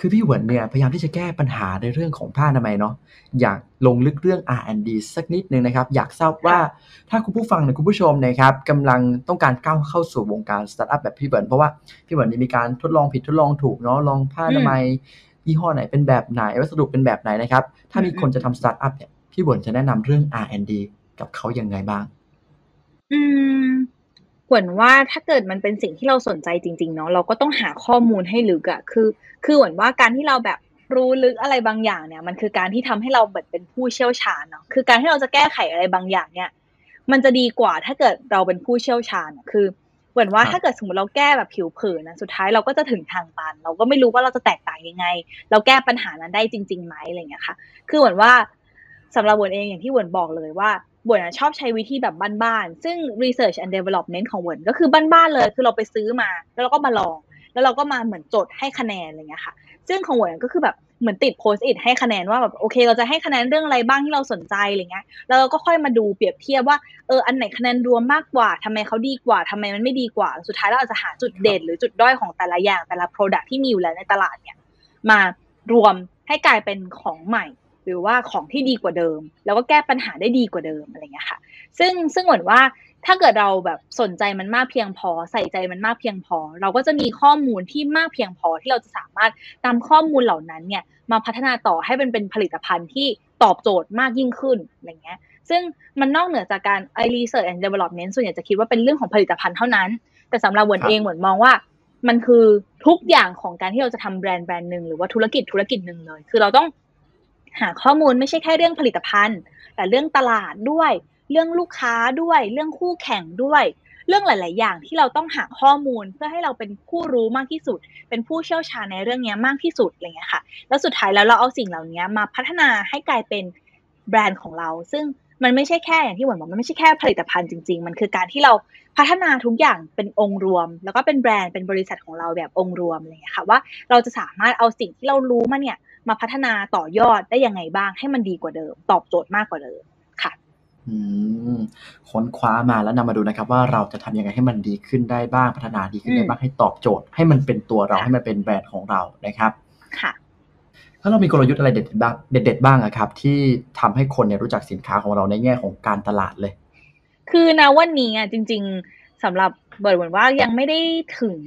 คือพี่เหวินเนี่ยพยายามที่จะแก้ปัญหาในเรื่องของผ้าอนามัยเนาะอยากลงลึกเรื่อง R&D สักนิดนึงนะครับ อยากทราบว่าถ้าคุณผู้ฟังหรือคุณผู้ชมนะครับกำลังต้องการก้าวเข้าสู่วงการสตาร์ทอัพแบบพี่เหวินเพราะว่าพี่เหวินนี่มีการทดลองผิดทดลองถูกเนาะลองผ้าอนามัยยี่ห้อไหนเป็นแบบไหนวัสดุเป็นแบบไหนนะครับ ถ้ามีคนจะทำสตาร์ทอัพเนี่ยพี่เหวินจะแนะนำเรื่อง R&D กับเขายังไงบ้าง อืม เหมือนว่าถ้าเกิดมันเป็นสิ่งที่เราสนใจจริง ๆ เนาะเราก็ต้องหาข้อมูลให้ลึกอะคือ คือเหมือนว่าการที่เราแบบรู้ลึกอะไรบางอย่างเนี่ย มันคือการที่ทำให้เราแบบเป็นผู้เชี่ยวชาญเนาะคือการที่เราจะแก้ไขอะไรบางอย่างเนี่ย มันจะดีกว่าถ้าเกิดเราเป็นผู้เชี่ยวชาญอะคือเหมือนว่าครับถ้าเกิดสมมติเราแก้แบบผิวเผินนะสุดท้ายเราก็จะถึงทางตัน เราก็ไม่รู้ว่าเราจะแตกต่างยังไง เราแก้ปัญหานั้นได้จริงๆไหมอะไรอย่างเงี้ยค่ะ คือเหมือนว่าสำหรับวนเองอย่างที่วนบอกเลยว่า วนะชอบใช้วิธีแบบบ้านๆ ซึ่ง research and development ของวนก็คือบ้านๆ เลย คือเราไปซื้อมา แล้วเราก็มาลอง แล้วเราก็มาเหมือนจดให้คะแนนอะไรเงี้ยค่ะ ซึ่งของวนก็คือแบบเหมือนติดโพสต์อิทให้คะแนนว่าแบบโอเค เราจะให้คะแนนเรื่องอะไรบ้างที่เราสนใจอะไรเงี้ย แล้วเราก็ค่อยมาดูเปรียบเทียบว่าเอออันไหนคะแนนรวมมากกว่าทำไมเขาดีกว่าทำไมมันไม่ดีกว่า สุดท้ายเราอาจจะหาจุดเด่นหรือจุดด้อยของแต่ละอย่างแต่ละ product ที่มีอยู่แล้วในตลาดเนี่ยมารวมให้กลายเป็นของใหม่ หรือว่าของที่ดีกว่าเดิม แล้วก็แก้ปัญหาได้ดีกว่าเดิมอะไรเงี้ยค่ะ ซึ่งซึ่งเหมือนว่าถ้าเกิดเราแบบสนใจมันมากเพียงพอ ใส่ใจมันมากเพียงพอ เราก็จะมีข้อมูลที่มากเพียงพอที่เราจะสามารถนำข้อมูลเหล่านั้นเนี่ยมาพัฒนาต่อให้มันเป็นผลิตภัณฑ์ที่ตอบโจทย์มากยิ่งขึ้นอะไรเงี้ยซึ่งมันนอกเหนือจากการไอ research and development ส่วนใหญ่จะคิดว่าเป็นเรื่องของผลิตภัณฑ์เท่านั้น แต่สำหรับเหวนครับเองเหมือนมองว่า มันคือทุกอย่างของการที่เราจะทำแบรนด์แบรนด์หนึ่งหรือว่าธุรกิจธุรกิจหนึ่งเลย คือเราต้อง หาข้อมูลไม่ใช่แค่เรื่องผลิตภัณฑ์ แต่เรื่องตลาดด้วย เรื่องลูกค้าด้วย เรื่องคู่แข่งด้วย เรื่องหลาย ๆ อย่างที่เราต้องหาข้อมูลเพื่อให้เราเป็นผู้รู้มากที่สุด เป็นผู้เชี่ยวชาญในเรื่องนี้มากที่สุดอะไรเงี้ยค่ะ แล้วสุดท้ายแล้วเราเอาสิ่งเหล่านี้มาพัฒนาให้กลายเป็นแบรนด์ของเรา ซึ่ง มันไม่ใช่แค่อย่างที่หวนบอกมันไม่ใช่แค่ผลิตภัณฑ์จริง ๆ มันคือการที่เราพัฒนาทุกอย่างเป็นองค์รวม แล้วก็เป็นแบรนด์เป็นบริษัทของเราแบบองค์รวมอะไรอย่างเงี้ยค่ะว่าเราจะสามารถเอาสิ่งที่เรารู้มาเนี่ยมาพัฒนาต่อยอดได้ยังไงบ้างให้มันดีกว่าเดิม ตอบโจทย์มากกว่าเดิมค่ะอืมค้นคว้ามาแล้วนำมาดูนะครับ ว่าเราจะทำยังไงให้มันดีขึ้นได้บ้างพัฒนาดีขึ้นได้บ้างให้ตอบโจทย์ ให้มันเป็นตัวเราค่ะให้มันเป็นแบรนด์ของเรานะครับ ค่ะ ถ้าเรามีกลยุทธ์อะไรเด็ดๆบ้างเด็ดๆบ้างอะครับ ที่ทำให้คนเนี่ยรู้จักสินค้าของเราในแง่ของการตลาดเลย คือณวันนี้อะจริง ๆสำหรับเบิร์ดเหมือนว่ายังไม่ได้ถึง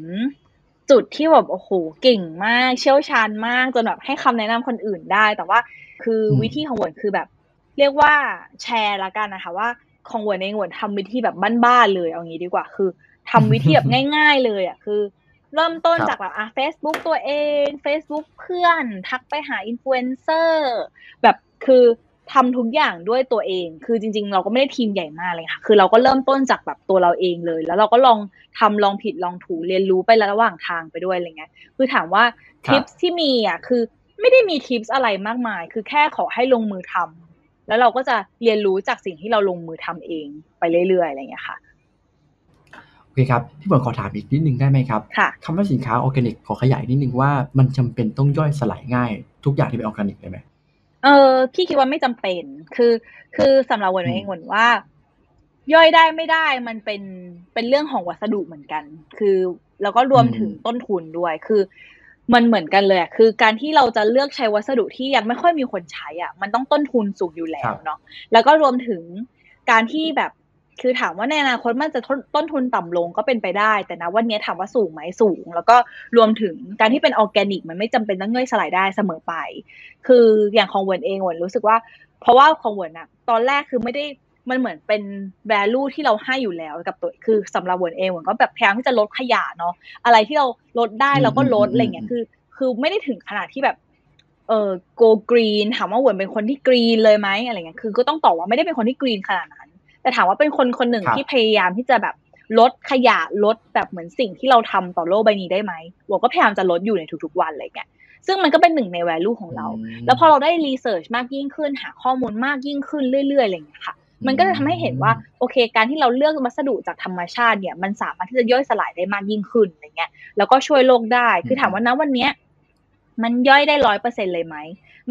จุดที่แบบโอ้โหเก่งมาก เชี่ยวชาญมากจนแบบให้คำแนะนำคนอื่นได้ แต่ว่าคืออมวิธีของเหวินคือแบบ เรียกว่าแชร์ละกันนะคะว่าของเวิร์ดเองเวิร์ดทำวิธีแบบบ้านๆเลยเอางี้ดีกว่า คือทำวิธีแบบง่าย ๆ เลยอะคือ เริ่มต้นครับจากแบบอะ Facebook ตัวเอง Facebook เพื่อน ทักไปหาอินฟลูเอนเซอร์แบบคือทำทุกอย่างด้วยตัวเอง คือจริง ๆ เราก็ไม่ได้ทีมใหญ่มากเลยค่ะ คือเราก็เริ่มต้นจากแบบตัวเราเองเลย แล้วเราก็ลองทำลองผิดลองถูกเรียนรู้ไประหว่างทางไปด้วยอะไรเงี้ย คือถามว่าครับทิปที่มีอะคือไม่ได้มีทิปอะไรมากมาย คือแค่ขอให้ลงมือทำแล้วเราก็จะเรียนรู้จากสิ่งที่เราลงมือทำเองไปเรื่อยๆอะไรเงี้ยค่ะ โอเคครับพี่เหวินขอถามอีกนิดนึงได้ไหมครับค่ะคำว่าสินค้าออร์แกนิกขอขยายนิดนึงว่ามันจำเป็นต้องย่อยสลายง่าย ทุกอย่างที่เป็นออร์แกนิกเลยไหมเออพี่คิดว่าไม่จำเป็น คือ คือสำหรับเหวินเองอืมเหวินว่า ย่อยได้ไม่ได้มันเป็นเป็นเรื่องของวัสดุเหมือนกัน คือแล้วก็รวมถึงต้นทุนด้วย คือ มันเหมือนกันเลยคือการที่เราจะเลือกใช้วัสดุที่ยังไม่ค่อยมีคนใช้อะ มันต้องต้นทุนสูงอยู่แล้วเนาะแล้วก็รวมถึงการที่แบบ คือถามว่าในอนาคตมันจะต้นทุนต่ำลงก็เป็นไปได้ แต่นะวันนี้ถามว่าสูงไหมสูง แล้วก็รวมถึงการที่เป็นออร์แกนิก มันไม่จำเป็นต้องย่อยสลายได้เสมอไป คืออย่างของเวิร์นเองเวิร์นรู้สึกว่า เพราะว่าของเหวินอะตอนแรกคือไม่ได้มันเหมือนเป็น value ที่เราให้อยู่แล้วกับตัวคือสำหรับเวิร์นเองเวิร์นก็แบบพยายามที่จะลดขยะเนาะอะไรที่เราลดได้เราก็ลดอะไรเงี้ยคือ คือไม่ได้ถึงขนาดที่แบบเออ go green ถามว่าเหวินเป็นคนที่ green เลยไหมอะไรเงี้ย คือก็ต้องตอบว่าไม่ได้เป็นคนที่ green ขนาดนั้น แต่ถามว่าเป็นคนคนหนึ่งที่พยายามที่จะแบบลดขยะลดแบบเหมือนสิ่งที่เราทำต่อโลกใบนี้ได้ไหมเหวินก็พยายามจะลดอยู่ในทุกๆวันอะไรเงี้ยซึ่งมันก็เป็นหนึ่งใน value ของเรา แล้วพอเราได้รีเสิร์ชมากยิ่งขึ้น หาข้อมูลมากยิ่งขึ้นเรื่อยๆอะไรเงี้ยค่ะ มันก็จะทำให้เห็นว่าโอเค การที่เราเลือกวัสดุจากธรรมชาติเนี่ย มันสามารถที่จะย่อยสลายได้มากยิ่งขึ้นอะไรเงี้ย แล้วก็ช่วยโลกได้ คือถามว่านะวันเนี้ยมันย่อยได้ร้อยเปอร์เซ็นเลยไหม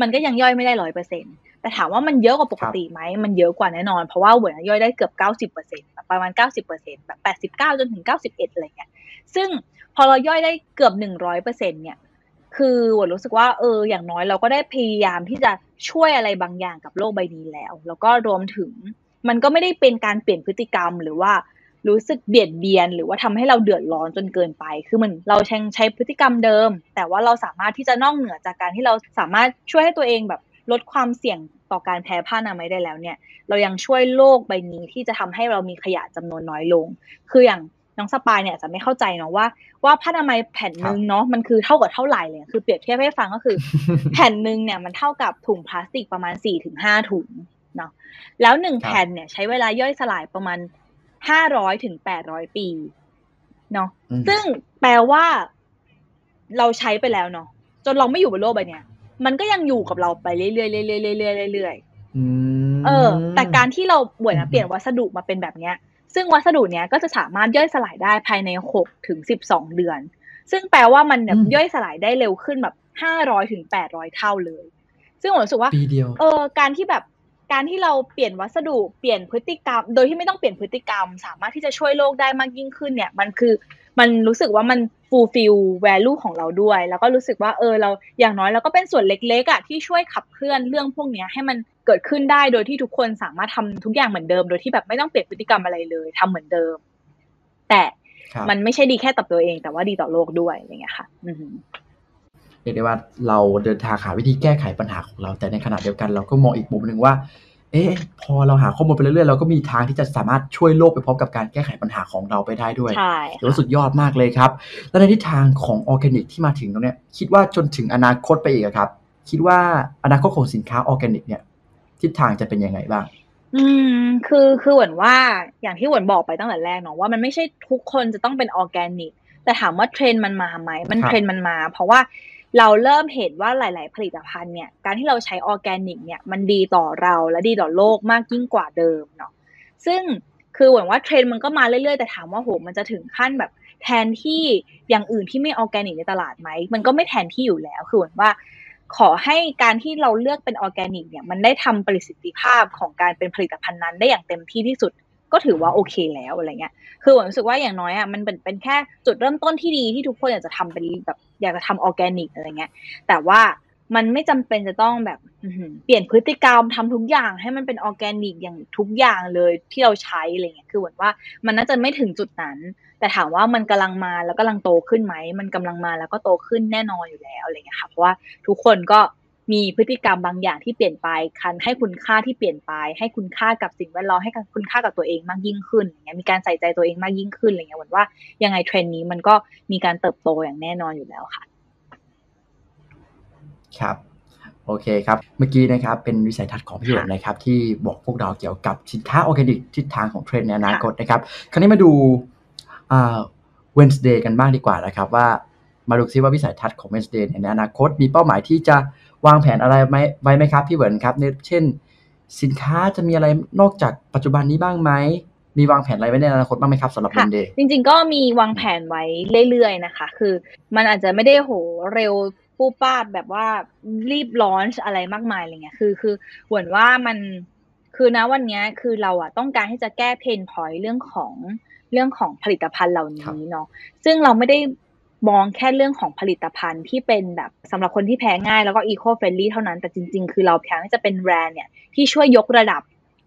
มันก็ยังย่อยไม่ได้ร้อยเปอร์เซ็น แต่ถามว่ามันเยอะกว่าปกติไหมมันเยอะกว่าแน่นอน เพราะว่าเหมือนย่อยได้เกือบเก้าสิบเปอร์เซ็นประมาณเก้าสิบเปอร์เซ็นแบบแปดสิบเก้าจนถึงเก้าสิบเอ็ดอะไรเงี้ยซึ่งพอเราย่อยได้เกือบหนึ่งร้อยเปอร์เซ็นเนี่ยคือวรู้สึกว่าเอออย่างน้อยเราก็ได้พยายามที่จะช่วยอะไรบางอย่างกับโลกใบนี้แล้ว แล้วก็รวมถึงมันก็ไม่ได้เป็นการเปลี่ยนพฤติกรรมหรือว่ารู้สึกเบียดเบียน หรือว่าทำให้เราเดือดร้อนจนเกินไป คือมันเราใช้ใช้พฤติกรรมเดิม แต่ว่าเราสามารถที่จะนอกเหนือจากการที่เราสามารถช่วยให้ตัวเองแบบ ลดความเสี่ยงต่อการแพ้ผ้าอนามัยได้แล้วเนี่ย เรายังช่วยโลกใบนี้ที่จะทำให้เรามีขยะจำนวนน้อยลง คืออย่างน้องสปายเนี่ยจะไม่เข้าใจเนาะว่า ว่าผ้าอนามัยแผ่นหนึ่งเนาะมันคือเท่ากับเท่าไหร่เลยคือเปรียบเทียบให้ฟังก็คือ แผ่นหนึ่งเนี่ยมันเท่ากับถุงพลาสติกประมาณสี่ถึงห้าถุงเนาะแล้วหนึ่งแผ่นเนี่ยใช้เวลาย่อยสลายประมาณห้าร้อยถึงแปดร้อยปีเนาะซึ่งแปลว่าเราใช้ไปแล้วเนาะจนเราไม่อยู่บนโลกใบนี้ มันก็ยังอยู่กับเราไปเรื่อยๆเรื่อยๆเรื่อยๆเรื่อยๆเออ แต่การที่เราบวชเปลี่ยนวัสดุมาเป็นแบบเนี้ย ซึ่งวัสดุเนี้ยก็จะสามารถย่อยสลายได้ภายในหกถึงสิบสองเดือน ซึ่งแปลว่ามันแบบย่อยสลายได้เร็วขึ้นแบบห้าร้อยถึงแปดร้อยเท่าเลย ซึ่งผมรู้สึกว่าเออ การที่แบบการที่เราเปลี่ยนวัสดุเปลี่ยนพฤติกรรม โดยที่ไม่ต้องเปลี่ยนพฤติกรรม สามารถที่จะช่วยโลกได้มากยิ่งขึ้นเนี่ย มันคือ มันรู้สึกว่ามัน fulfill value ของเราด้วย แล้วก็รู้สึกว่าเออเราอย่างน้อยเราก็เป็นส่วนเล็กๆอะที่ช่วยขับเคลื่อนเรื่องพวกนี้ให้มันเกิดขึ้นได้โดยที่ทุกคนสามารถทำทุกอย่างเหมือนเดิม โดยที่แบบไม่ต้องเปลี่ยนพฤติกรรมอะไรเลยทำเหมือนเดิม แต่มันไม่ใช่ดีแค่ต่อตัวเอง แต่ว่าดีต่อโลกด้วยอะไรเงี้ยค่ะเรียกได้ว่าเราเดินทางหาวิธีแก้ไขปัญหาของเรา แต่ในขณะเดียวกันเราก็มองอีกมุมหนึ่งว่า เอ๊ะพอเราหาข้อมูลไปเรื่อยๆเราก็มีทางที่จะสามารถช่วยโลกไปพร้อมกับการแก้ไขปัญหาของเราไปได้ด้วยใช่ถือว่าสุดยอดมากเลยครับ แล้วในทิศทางของออร์แกนิกที่มาถึงตรงนี้คิดว่าจนถึงอนาคตไปอีกครับ คิดว่าอนาคตของสินค้าออร์แกนิกเนี่ยทิศทางจะเป็นยังไงบ้าง อืม คือคือเหมือนว่าอย่างที่เหวินบอกไปตั้งแต่แรกเนาะว่ามันไม่ใช่ทุกคนจะต้องเป็นออร์แกนิกแต่ถามว่าเทรนด์มันมาไหมมันเทรนด์มันมา เพราะว่า เราเริ่มเห็นว่าหลาย ๆ ผลิตภัณฑ์เนี่ย การที่เราใช้ออร์แกนิกเนี่ยมันดีต่อเราและดีต่อโลกมากยิ่งกว่าเดิมเนาะ ซึ่งคือหวังว่าเทรนด์มันก็มาเรื่อย ๆ แต่ถามว่าโหมันจะถึงขั้นแบบแทนที่อย่างอื่นที่ไม่ออร์แกนิกในตลาดไหม มันก็ไม่แทนที่อยู่แล้ว คือหวังว่าขอให้การที่เราเลือกเป็นออร์แกนิกเนี่ยมันได้ทำประสิทธิภาพของการเป็นผลิตภัณฑ์นั้นได้อย่างเต็มที่ที่สุด ก็ถือว่าโอเคแล้วอะไรเงี้ย คือเหวินรู้สึกว่าอย่างน้อยอะมันเป็นเป็นแค่จุดเริ่มต้นที่ดีที่ทุกคนอยากจะทำเป็นแบบอยากจะทำออร์แกนิกอะไรเงี้ย แต่ว่ามันไม่จำเป็นจะต้องแบบเปลี่ยนพฤติกรรมทำทุกอย่างให้มันเป็นออร์แกนิกอย่างทุกอย่างเลยที่เราใช้อะไรเงี้ย คือเหมือนว่ามันน่าจะไม่ถึงจุดนั้น แต่ถามว่ามันกำลังมาแล้วกำลังโตขึ้นไหม มันกำลังมาแล้วก็โตขึ้นแน่นอนอยู่แล้วอะไรเงี้ยค่ะ เพราะว่าทุกคนก็ มีพฤติกรรมบางอย่างที่เปลี่ยนไปคันให้คุณค่าที่เปลี่ยนไป ให้คุณค่ากับสิ่งแวดล้อมให้คุณค่ากับตัวเองมากยิ่งขึ้นอย่างเงี้ยมีการใส่ใจตัวเองมากยิ่งขึ้นอะไรเงี้ยเหมือนว่ายังไงเทรนด์นี้มันก็มีการเติบโตอย่างแน่นอนอยู่แล้วค่ะ ครับโอเคครับ เมื่อกี้นะครับเป็นวิสัยทัศน์ของพี่หวนนะครับ ที่บอกพวกเราเกี่ยวกับสินค้าออร์แกนิกทิศทางของเทรนด์ในอนาคตนะครับ คราวนี้มาดูอ่า Wednesday กันบ้างดีกว่านะครับ ว่ามาดูซิว่าวิสัยทัศน์ของ Wednesday ในอนาคต มีเป้าหมายที่จะ วางแผนอะไรไหมไว้ไหมครับพี่เหวินครับเช่น สินค้าจะมีอะไรนอกจากปัจจุบันนี้บ้างไหมมีวางแผนอะไรไว้ในอนาคตบ้างไหมครับสำหรับเดย์จริง ๆ ก็มีวางแผนไว้เรื่อยๆนะคะ คือมันอาจจะไม่ได้โหเร็วปู้ป้าแบบว่ารีบ launch อะไรมากมายอะไรเงี้ยคือคือเหมือนว่ามันคคือนะวันนี้คือเราอะต้องการที่จะแก้ pain point เรื่องของเรื่องของผลิตภัณฑ์เหล่านี้เนาะซึ่งเราไม่ได้ มองแค่เรื่องของผลิตภัณฑ์ที่เป็นแบบสำหรับคนที่แพ้ง่ายแล้วก็ eco-friendly เท่านั้นแต่จริง ๆ คือเราพยายามที่จะเป็นแบรนด์เนี่ยที่ช่วยยกระดับ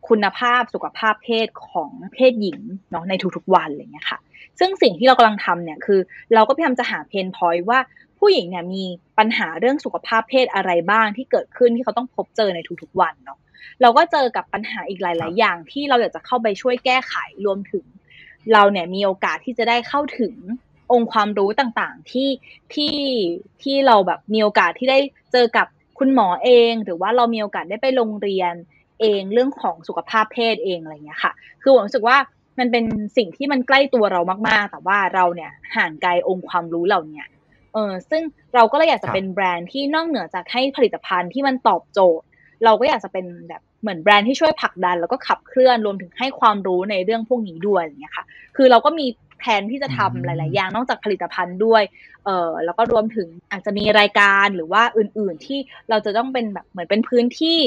คุณภาพสุขภาพเพศของเพศหญิงเนาะในทุกๆวันอะไรเงี้ยค่ะ ซึ่งสิ่งที่เรากำลังทำเนี่ยคือ เราก็พยายามจะหาเพนพอยต์ว่าผู้หญิงเนี่ยมีปัญหาเรื่องสุขภาพเพศอะไรบ้างที่เกิดขึ้นที่เขาต้องพบเจอในทุกๆวันเนาะเราก็เจอกับปัญหาอีกหลาย ๆ อย่างที่เราอยากจะเข้าไปช่วยแก้ไขรวมถึง เราเนี่ยมีโอกาสที่จะได้เข้าถึง องค์ความรู้ต่างๆ ที่ที่ที่เราแบบมีโอกาสที่ได้เจอกับคุณหมอเอง หรือว่าเรามีโอกาสได้ไปโรงเรียนเองเรื่องของสุขภาพเพศเองอะไรเงี้ยค่ะ คือผมรู้สึกว่ามันเป็นสิ่งที่มันใกล้ตัวเรามาก ๆ แต่ว่าเราเนี่ยห่างไกลองค์ความรู้เหล่านี้เออซึ่งเราก็เลยอยากจะเป็นแบรนด์ที่นอกเหนือจากให้ผลิตภัณฑ์ที่มันตอบโจทย์ เราก็อยากจะเป็นแบบเหมือนแบรนด์ที่ช่วยผลักดัน แล้วก็ขับเคลื่อนรวมถึงให้ความรู้ในเรื่องพวกนี้ด้วยอย่างเงี้ยค่ะ คือเราก็มี แผนที่จะทำหลาย ๆ อย่างนอกจากผลิตภัณฑ์ด้วยเออแล้วก็รวมถึงอาจจะมีรายการหรือว่าอื่น ๆ ที่เราจะต้องเป็นแบบเหมือนเป็นพื้นที่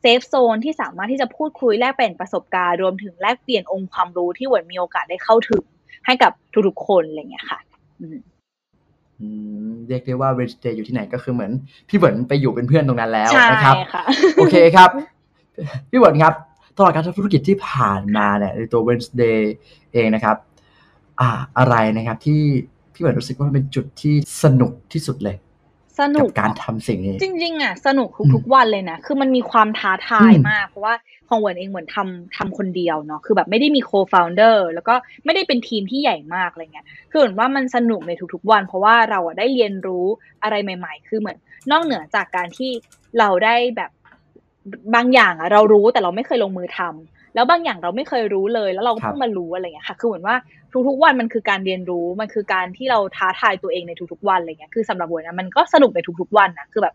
safe zone ที่สามารถที่จะพูดคุยแลกเปลี่ยนประสบการณ์รวมถึงแลกเปลี่ยนองค์ความรู้ที่เหวินมีโอกาสได้เข้าถึงให้กับทุกๆคนอะไรเงี้ยค่ะเรียกได้ว่าเว d เ e ย์อยู่ที่ไหนก็คือเหมือน พี่เหวินไปอยู่เป็นเพื่อนตรงนั้นแล้วนะครับ โอเคครับ พี่เหวินครับ ตลอดการทำธุรกิจที่ผ่านมาเนี่ยในตัว Wendays เองนะครับ อ่าอะไรนะครับที่พี่เหวินรู้สึกว่ามันเป็นจุดที่สนุกที่สุดเลย สนุกการทำสิ่งนี้ จริง ๆอะสนุกทุกๆวันเลยนะ คือมันมีความท้าทายมาก เพราะว่าของเหวินเองเหมือนทำทำคนเดียวเนาะคือแบบไม่ได้มี co-founder แล้วก็ไม่ได้เป็นทีมที่ใหญ่มากอะไรเงี้ยคือเหมือนว่ามันสนุกในทุกๆวัน เพราะว่าเราอะได้เรียนรู้อะไรใหม่ ๆ คือเหมือนนอกเหนือจากการที่เราได้แบบบางอย่างอะเรารู้แต่เราไม่เคยลงมือทำ แล้วบางอย่างเราไม่เคยรู้เลย แล้วเราเพิ่งมารู้อะไรเงี้ยค่ะ คือเหมือนว่าทุกๆวันมันคือการเรียนรู้ มันคือการที่เราท้าทายตัวเองในทุกๆวันอะไรเงี้ย คือสำหรับเหวินนะมันก็สนุกในทุกๆวันนะคือแบบ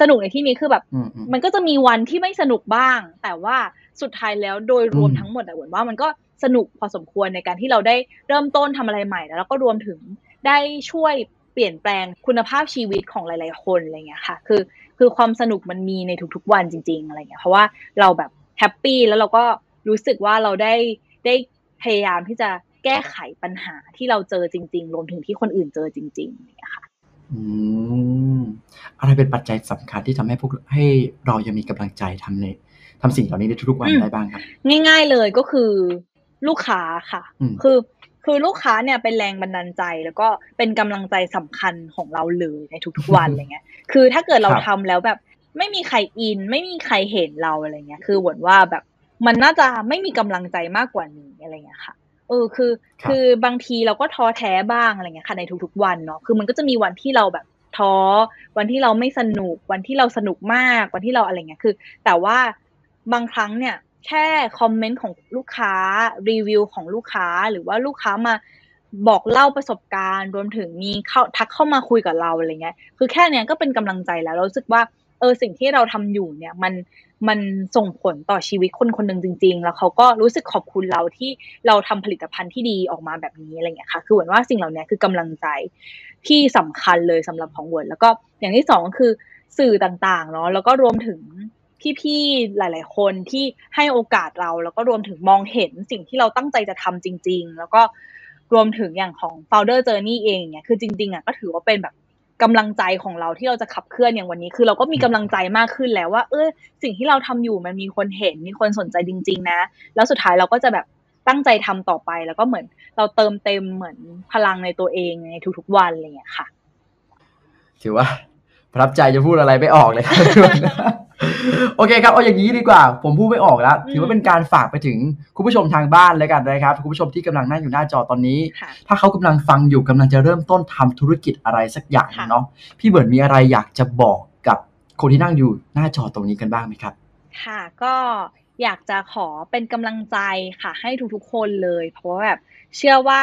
สนุกในที่นี้คือแบบ มันก็จะมีวันที่ไม่สนุกบ้าง แต่ว่าสุดท้ายแล้วโดยรวมทั้งหมดอะวนว่ามันก็สนุกพอสมควรในการที่เราได้เริ่มต้นทำอะไรใหม่แล้วก็รวมถึงได้ช่วยเปลี่ยนแปลงคุณภาพชีวิตของหลาย ๆ คนอะไรเงี้ยค่ะ คือคือความสนุกมันมีในทุกๆวันจริง ๆ อะไรเงี้ย เพราะว่าเราแบบแฮปปี้แล้วเราก็ รู้สึกว่าเราได้ได้พยายามที่จะแก้ไขปัญหาที่เราเจอจริง ๆ รวมถึงที่คนอื่นเจอจริงๆเนี่ยค่ะอืมอะไรเป็นปัจจัยสำคัญที่ทำให้พวกให้เรายังมีกำลังใจทำในทำสิ่งเหล่านี้ในทุกๆวันได้บ้างครับง่าย ๆเลยก็คือลูกค้าค่ะ คือคือลูกค้าเนี่ยเป็นแรงบันดาลใจแล้วก็เป็นกำลังใจสำคัญของเราเลยในทุกๆวันอะไรเงี้ย คือถ้าเกิดเราทำแล้วแบบไม่มีใครอิน ไม่มีใครเห็นเราอะไรเงี้ย คือหวนว่าแบบ มันน่าจะไม่มีกำลังใจมากกว่านี้อะไรเงี้ยค่ะเออคือ คือบางทีเราก็ท้อแท้บ้างอะไรเงี้ยค่ะในทุกๆวันเนาะคือมันก็จะมีวันที่เราแบบท้อวันที่เราไม่สนุกวันที่เราสนุกมากวันที่เราอะไรเงี้ยคือ แต่ว่าบางครั้งเนี่ยแค่คอมเมนต์ของลูกค้ารีวิวของลูกค้าหรือว่าลูกค้ามาบอกเล่าประสบการณ์ รวมถึงมีเข้าทักเข้ามาคุยกับเราอะไรเงี้ยคือแค่เนี้ยก็เป็นกำลังใจแล้วเราสึกว่าเออสิ่งที่เราทำอยู่เนี่ยมัน มันส่งผลต่อชีวิตคนคนหนึ่งจริง ๆ แล้วเขาก็รู้สึกขอบคุณเราที่เราทำผลิตภัณฑ์ที่ดีออกมาแบบนี้อะไรเงี้ยค่ะ คือเหมือนว่าสิ่งเหล่านี้คือกำลังใจที่สำคัญเลยสำหรับของเวิร์ดแล้วก็อย่างที่สองคือสื่อต่างๆเนาะแล้วก็รวมถึงพี่ๆหลาย ๆ คนที่ให้โอกาสเรา แล้วก็รวมถึงมองเห็นสิ่งที่เราตั้งใจจะทำจริง ๆ แล้วก็รวมถึงอย่างของ founder journey เองเนี่ยคือจริงๆอะก็ถือว่าเป็นแบบ กำลังใจของเราที่เราจะขับเคลื่อนอย่างวันนี้ คือเราก็มีกำลังใจมากขึ้นแล้วว่า เออสิ่งที่เราทำอยู่มันมีคนเห็นมีคนสนใจจริง ๆ นะ แล้วสุดท้ายเราก็จะแบบตั้งใจทำต่อไปแล้วก็เหมือนเราเติมเต็มเหมือนพลังในตัวเองในทุกๆวันอะไรอย่างเงี้ยค่ะ ถือว่าประทับใจจะพูดอะไรไม่ออกเลยครับ โอเคครับเอาอย่างนี้ดีกว่า ผมพูดไม่ออกแล้ว ถือว่าเป็นการฝากไปถึงคุณผู้ชมทางบ้านเลยกันนะครับคุณผู้ชมที่กำลังนั่งอยู่หน้าจอตอนนี้ ถ้าเขากำลังฟังอยู่กำลังจะเริ่มต้นทำธุรกิจอะไรสักอย่างเนาะพี่เบิร์ดมีอะไรอยากจะบอกกับคนที่นั่งอยู่หน้าจอตรงนี้กันบ้างไหมครับ ค่ะ ก็อยากจะขอเป็นกำลังใจค่ะ ให้ทุกๆคนเลย เพราะว่าแบบเชื่อว่า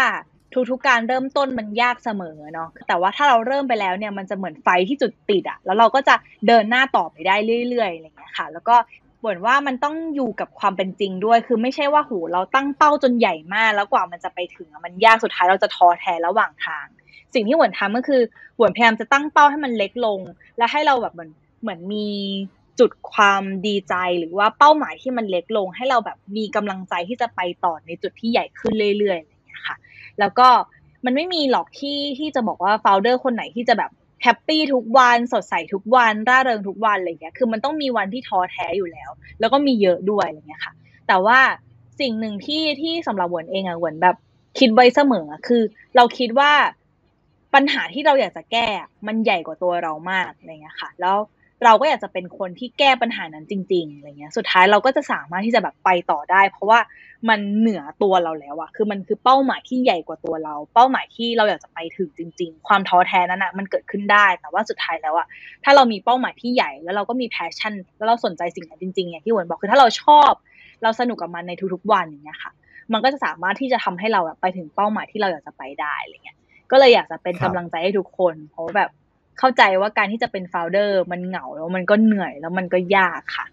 ทุกๆการเริ่มต้นมันยากเสมอเนาะแต่ว่าถ้าเราเริ่มไปแล้วเนี่ยมันจะเหมือนไฟที่จุดติดอะแล้วเราก็จะเดินหน้าต่อไปได้เรื่อยๆอะไรเงี้ยค่ะ แล้วก็บ่นว่ามันต้องอยู่กับความเป็นจริงด้วย คือไม่ใช่ว่าหูเราตั้งเป้าจนใหญ่มาก แล้วกว่ามันจะไปถึงมันยากสุดท้ายเราจะท้อแท้ระหว่างทาง สิ่งที่เหวินทำก็คือเหวินพยายามจะตั้งเป้าให้มันเล็กลง และให้เราแบบเหมือนเหมือนมีจุดความดีใจหรือว่าเป้าหมายที่มันเล็กลง ให้เราแบบมีกำลังใจที่จะไปต่อในจุดที่ใหญ่ขึ้นเรื่อยๆ ค่ะ แล้วก็มันไม่มีหรอกที่ที่จะบอกว่า founder คนไหนที่จะแบบ happy ทุกวันสดใสทุกวันร่าเริงทุกวันอะไรเงี้ยคือมันต้องมีวันที่ท้อแท้อยู่แล้ว แล้วก็มีเยอะด้วยอะไรเงี้ยค่ะ แต่ว่าสิ่งหนึ่งที่ที่สำหรับเหวินเองอะเหวินแบบคิดไว้เสมอคือ เราคิดว่าปัญหาที่เราอยากจะแก้มันใหญ่กว่าตัวเรามากอะไรเงี้ยค่ะ แล้ว เราก็อยากจะเป็นคนที่แก้ปัญหานั้นจริงๆอะไรเงี้ย สุดท้ายเราก็จะสามารถที่จะแบบไปต่อได้ เพราะว่ามันเหนือตัวเราแล้วอะคือมันคือเป้าหมายที่ใหญ่กว่าตัวเรา เป้าหมายที่เราอยากจะไปถึงจริง ๆ ความท้อแท้นั้นอะมันเกิดขึ้นได้ แต่ว่าสุดท้ายแล้วอะถ้าเรามีเป้าหมายที่ใหญ่ แล้วเราก็มี passion แล้วเราสนใจสิ่งนั้นจริงๆอย่างที่เหวินบอกคือถ้าเราชอบ เราสนุกกับมันในทุกๆวันอย่างเงี้ยค่ะ มันก็จะสามารถที่จะทำให้เราแบบไปถึงเป้าหมายที่เราอยากจะไปได้อะไรเงี้ย ก็เลยอยากจะเป็นกำลังใจให้ทุกคน เพราะแบบ เข้าใจว่าการที่จะเป็นโฟลเดอร์มันเหงาแล้วมันก็เหนื่อยแล้วมันก็ยากค่ะ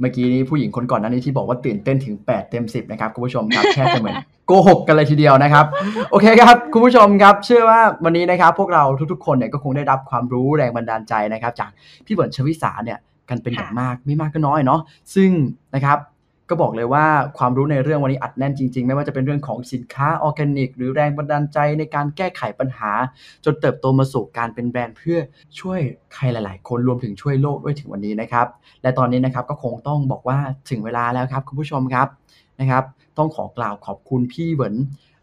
เมื่อกี้นี้ผู้หญิงคนก่อนหน้านี้ที่บอกว่าตื่นเต้นถึง 8 เต็ม 10 นะครับคุณผู้ชมครับแค่จะเหมือนโกหกกันเลยทีเดียวนะครับ โอเคครับ คุณผู้ชมครับ เชื่อว่าวันนี้นะครับ พวกเราทุกๆ คนเนี่ยก็คงได้รับความรู้แรงบันดาลใจนะครับ จากพี่เบิร์นชวิสาเนี่ยกันเป็นอย่างมากไม่มากก็น้อยเนาะซึ่งนะครับ ก็บอกเลยว่าความรู้ในเรื่องวันนี้อัดแน่นจริง ๆ ไม่ว่าจะเป็นเรื่องของสินค้าออร์แกนิก หรือแรงบันดาลใจในการแก้ไขปัญหา จนเติบโตมาสู่การเป็นแบรนด์เพื่อช่วยใครหลาย ๆ คนรวมถึงช่วยโลกด้วยถึงวันนี้นะครับ และตอนนี้นะครับก็คงต้องบอกว่าถึงเวลาแล้วครับคุณผู้ชมครับนะครับ ต้องขอกล่าวขอบคุณพี่เหวิน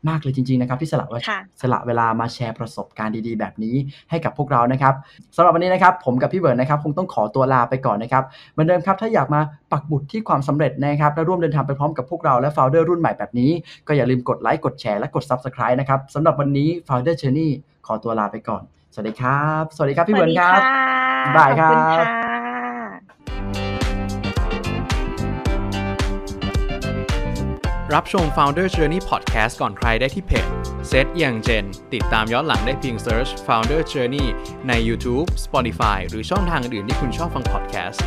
มากเลยจริง ๆ นะครับ ที่สละเวลาค่ะสละเวลามาแชร์ประสบการณ์ดีๆ แบบนี้ให้กับพวกเรานะครับสำหรับวันนี้นะครับ ผมกับพี่เบิร์นนะครับ คงต้องขอตัวลาไปก่อนนะครับเหมือนเดิมครับถ้าอยากมาปักบุตรที่ความสำเร็จนะครับและร่วมเดินทางไปพร้อมกับพวกเราและ Founder รุ่นใหม่แบบนี้ ก็อย่าลืมกดไลค์กดแชร์และกด Subscribe นะครับสำหรับวันนี้ Founder Journey ขอตัวลาไปก่อน สวัสดีครับ สวัสดีครับพี่เบิร์นครับสวัสดีค่ะบ๊ายบายครับ รับชม Founder Journey Podcast ก่อนใครได้ที่เพจเซตอย่างเจน ติดตามย้อนหลังได้เพียง Search Founder Journey ใน YouTube Spotify หรือช่องทางอื่นที่คุณชอบฟัง podcast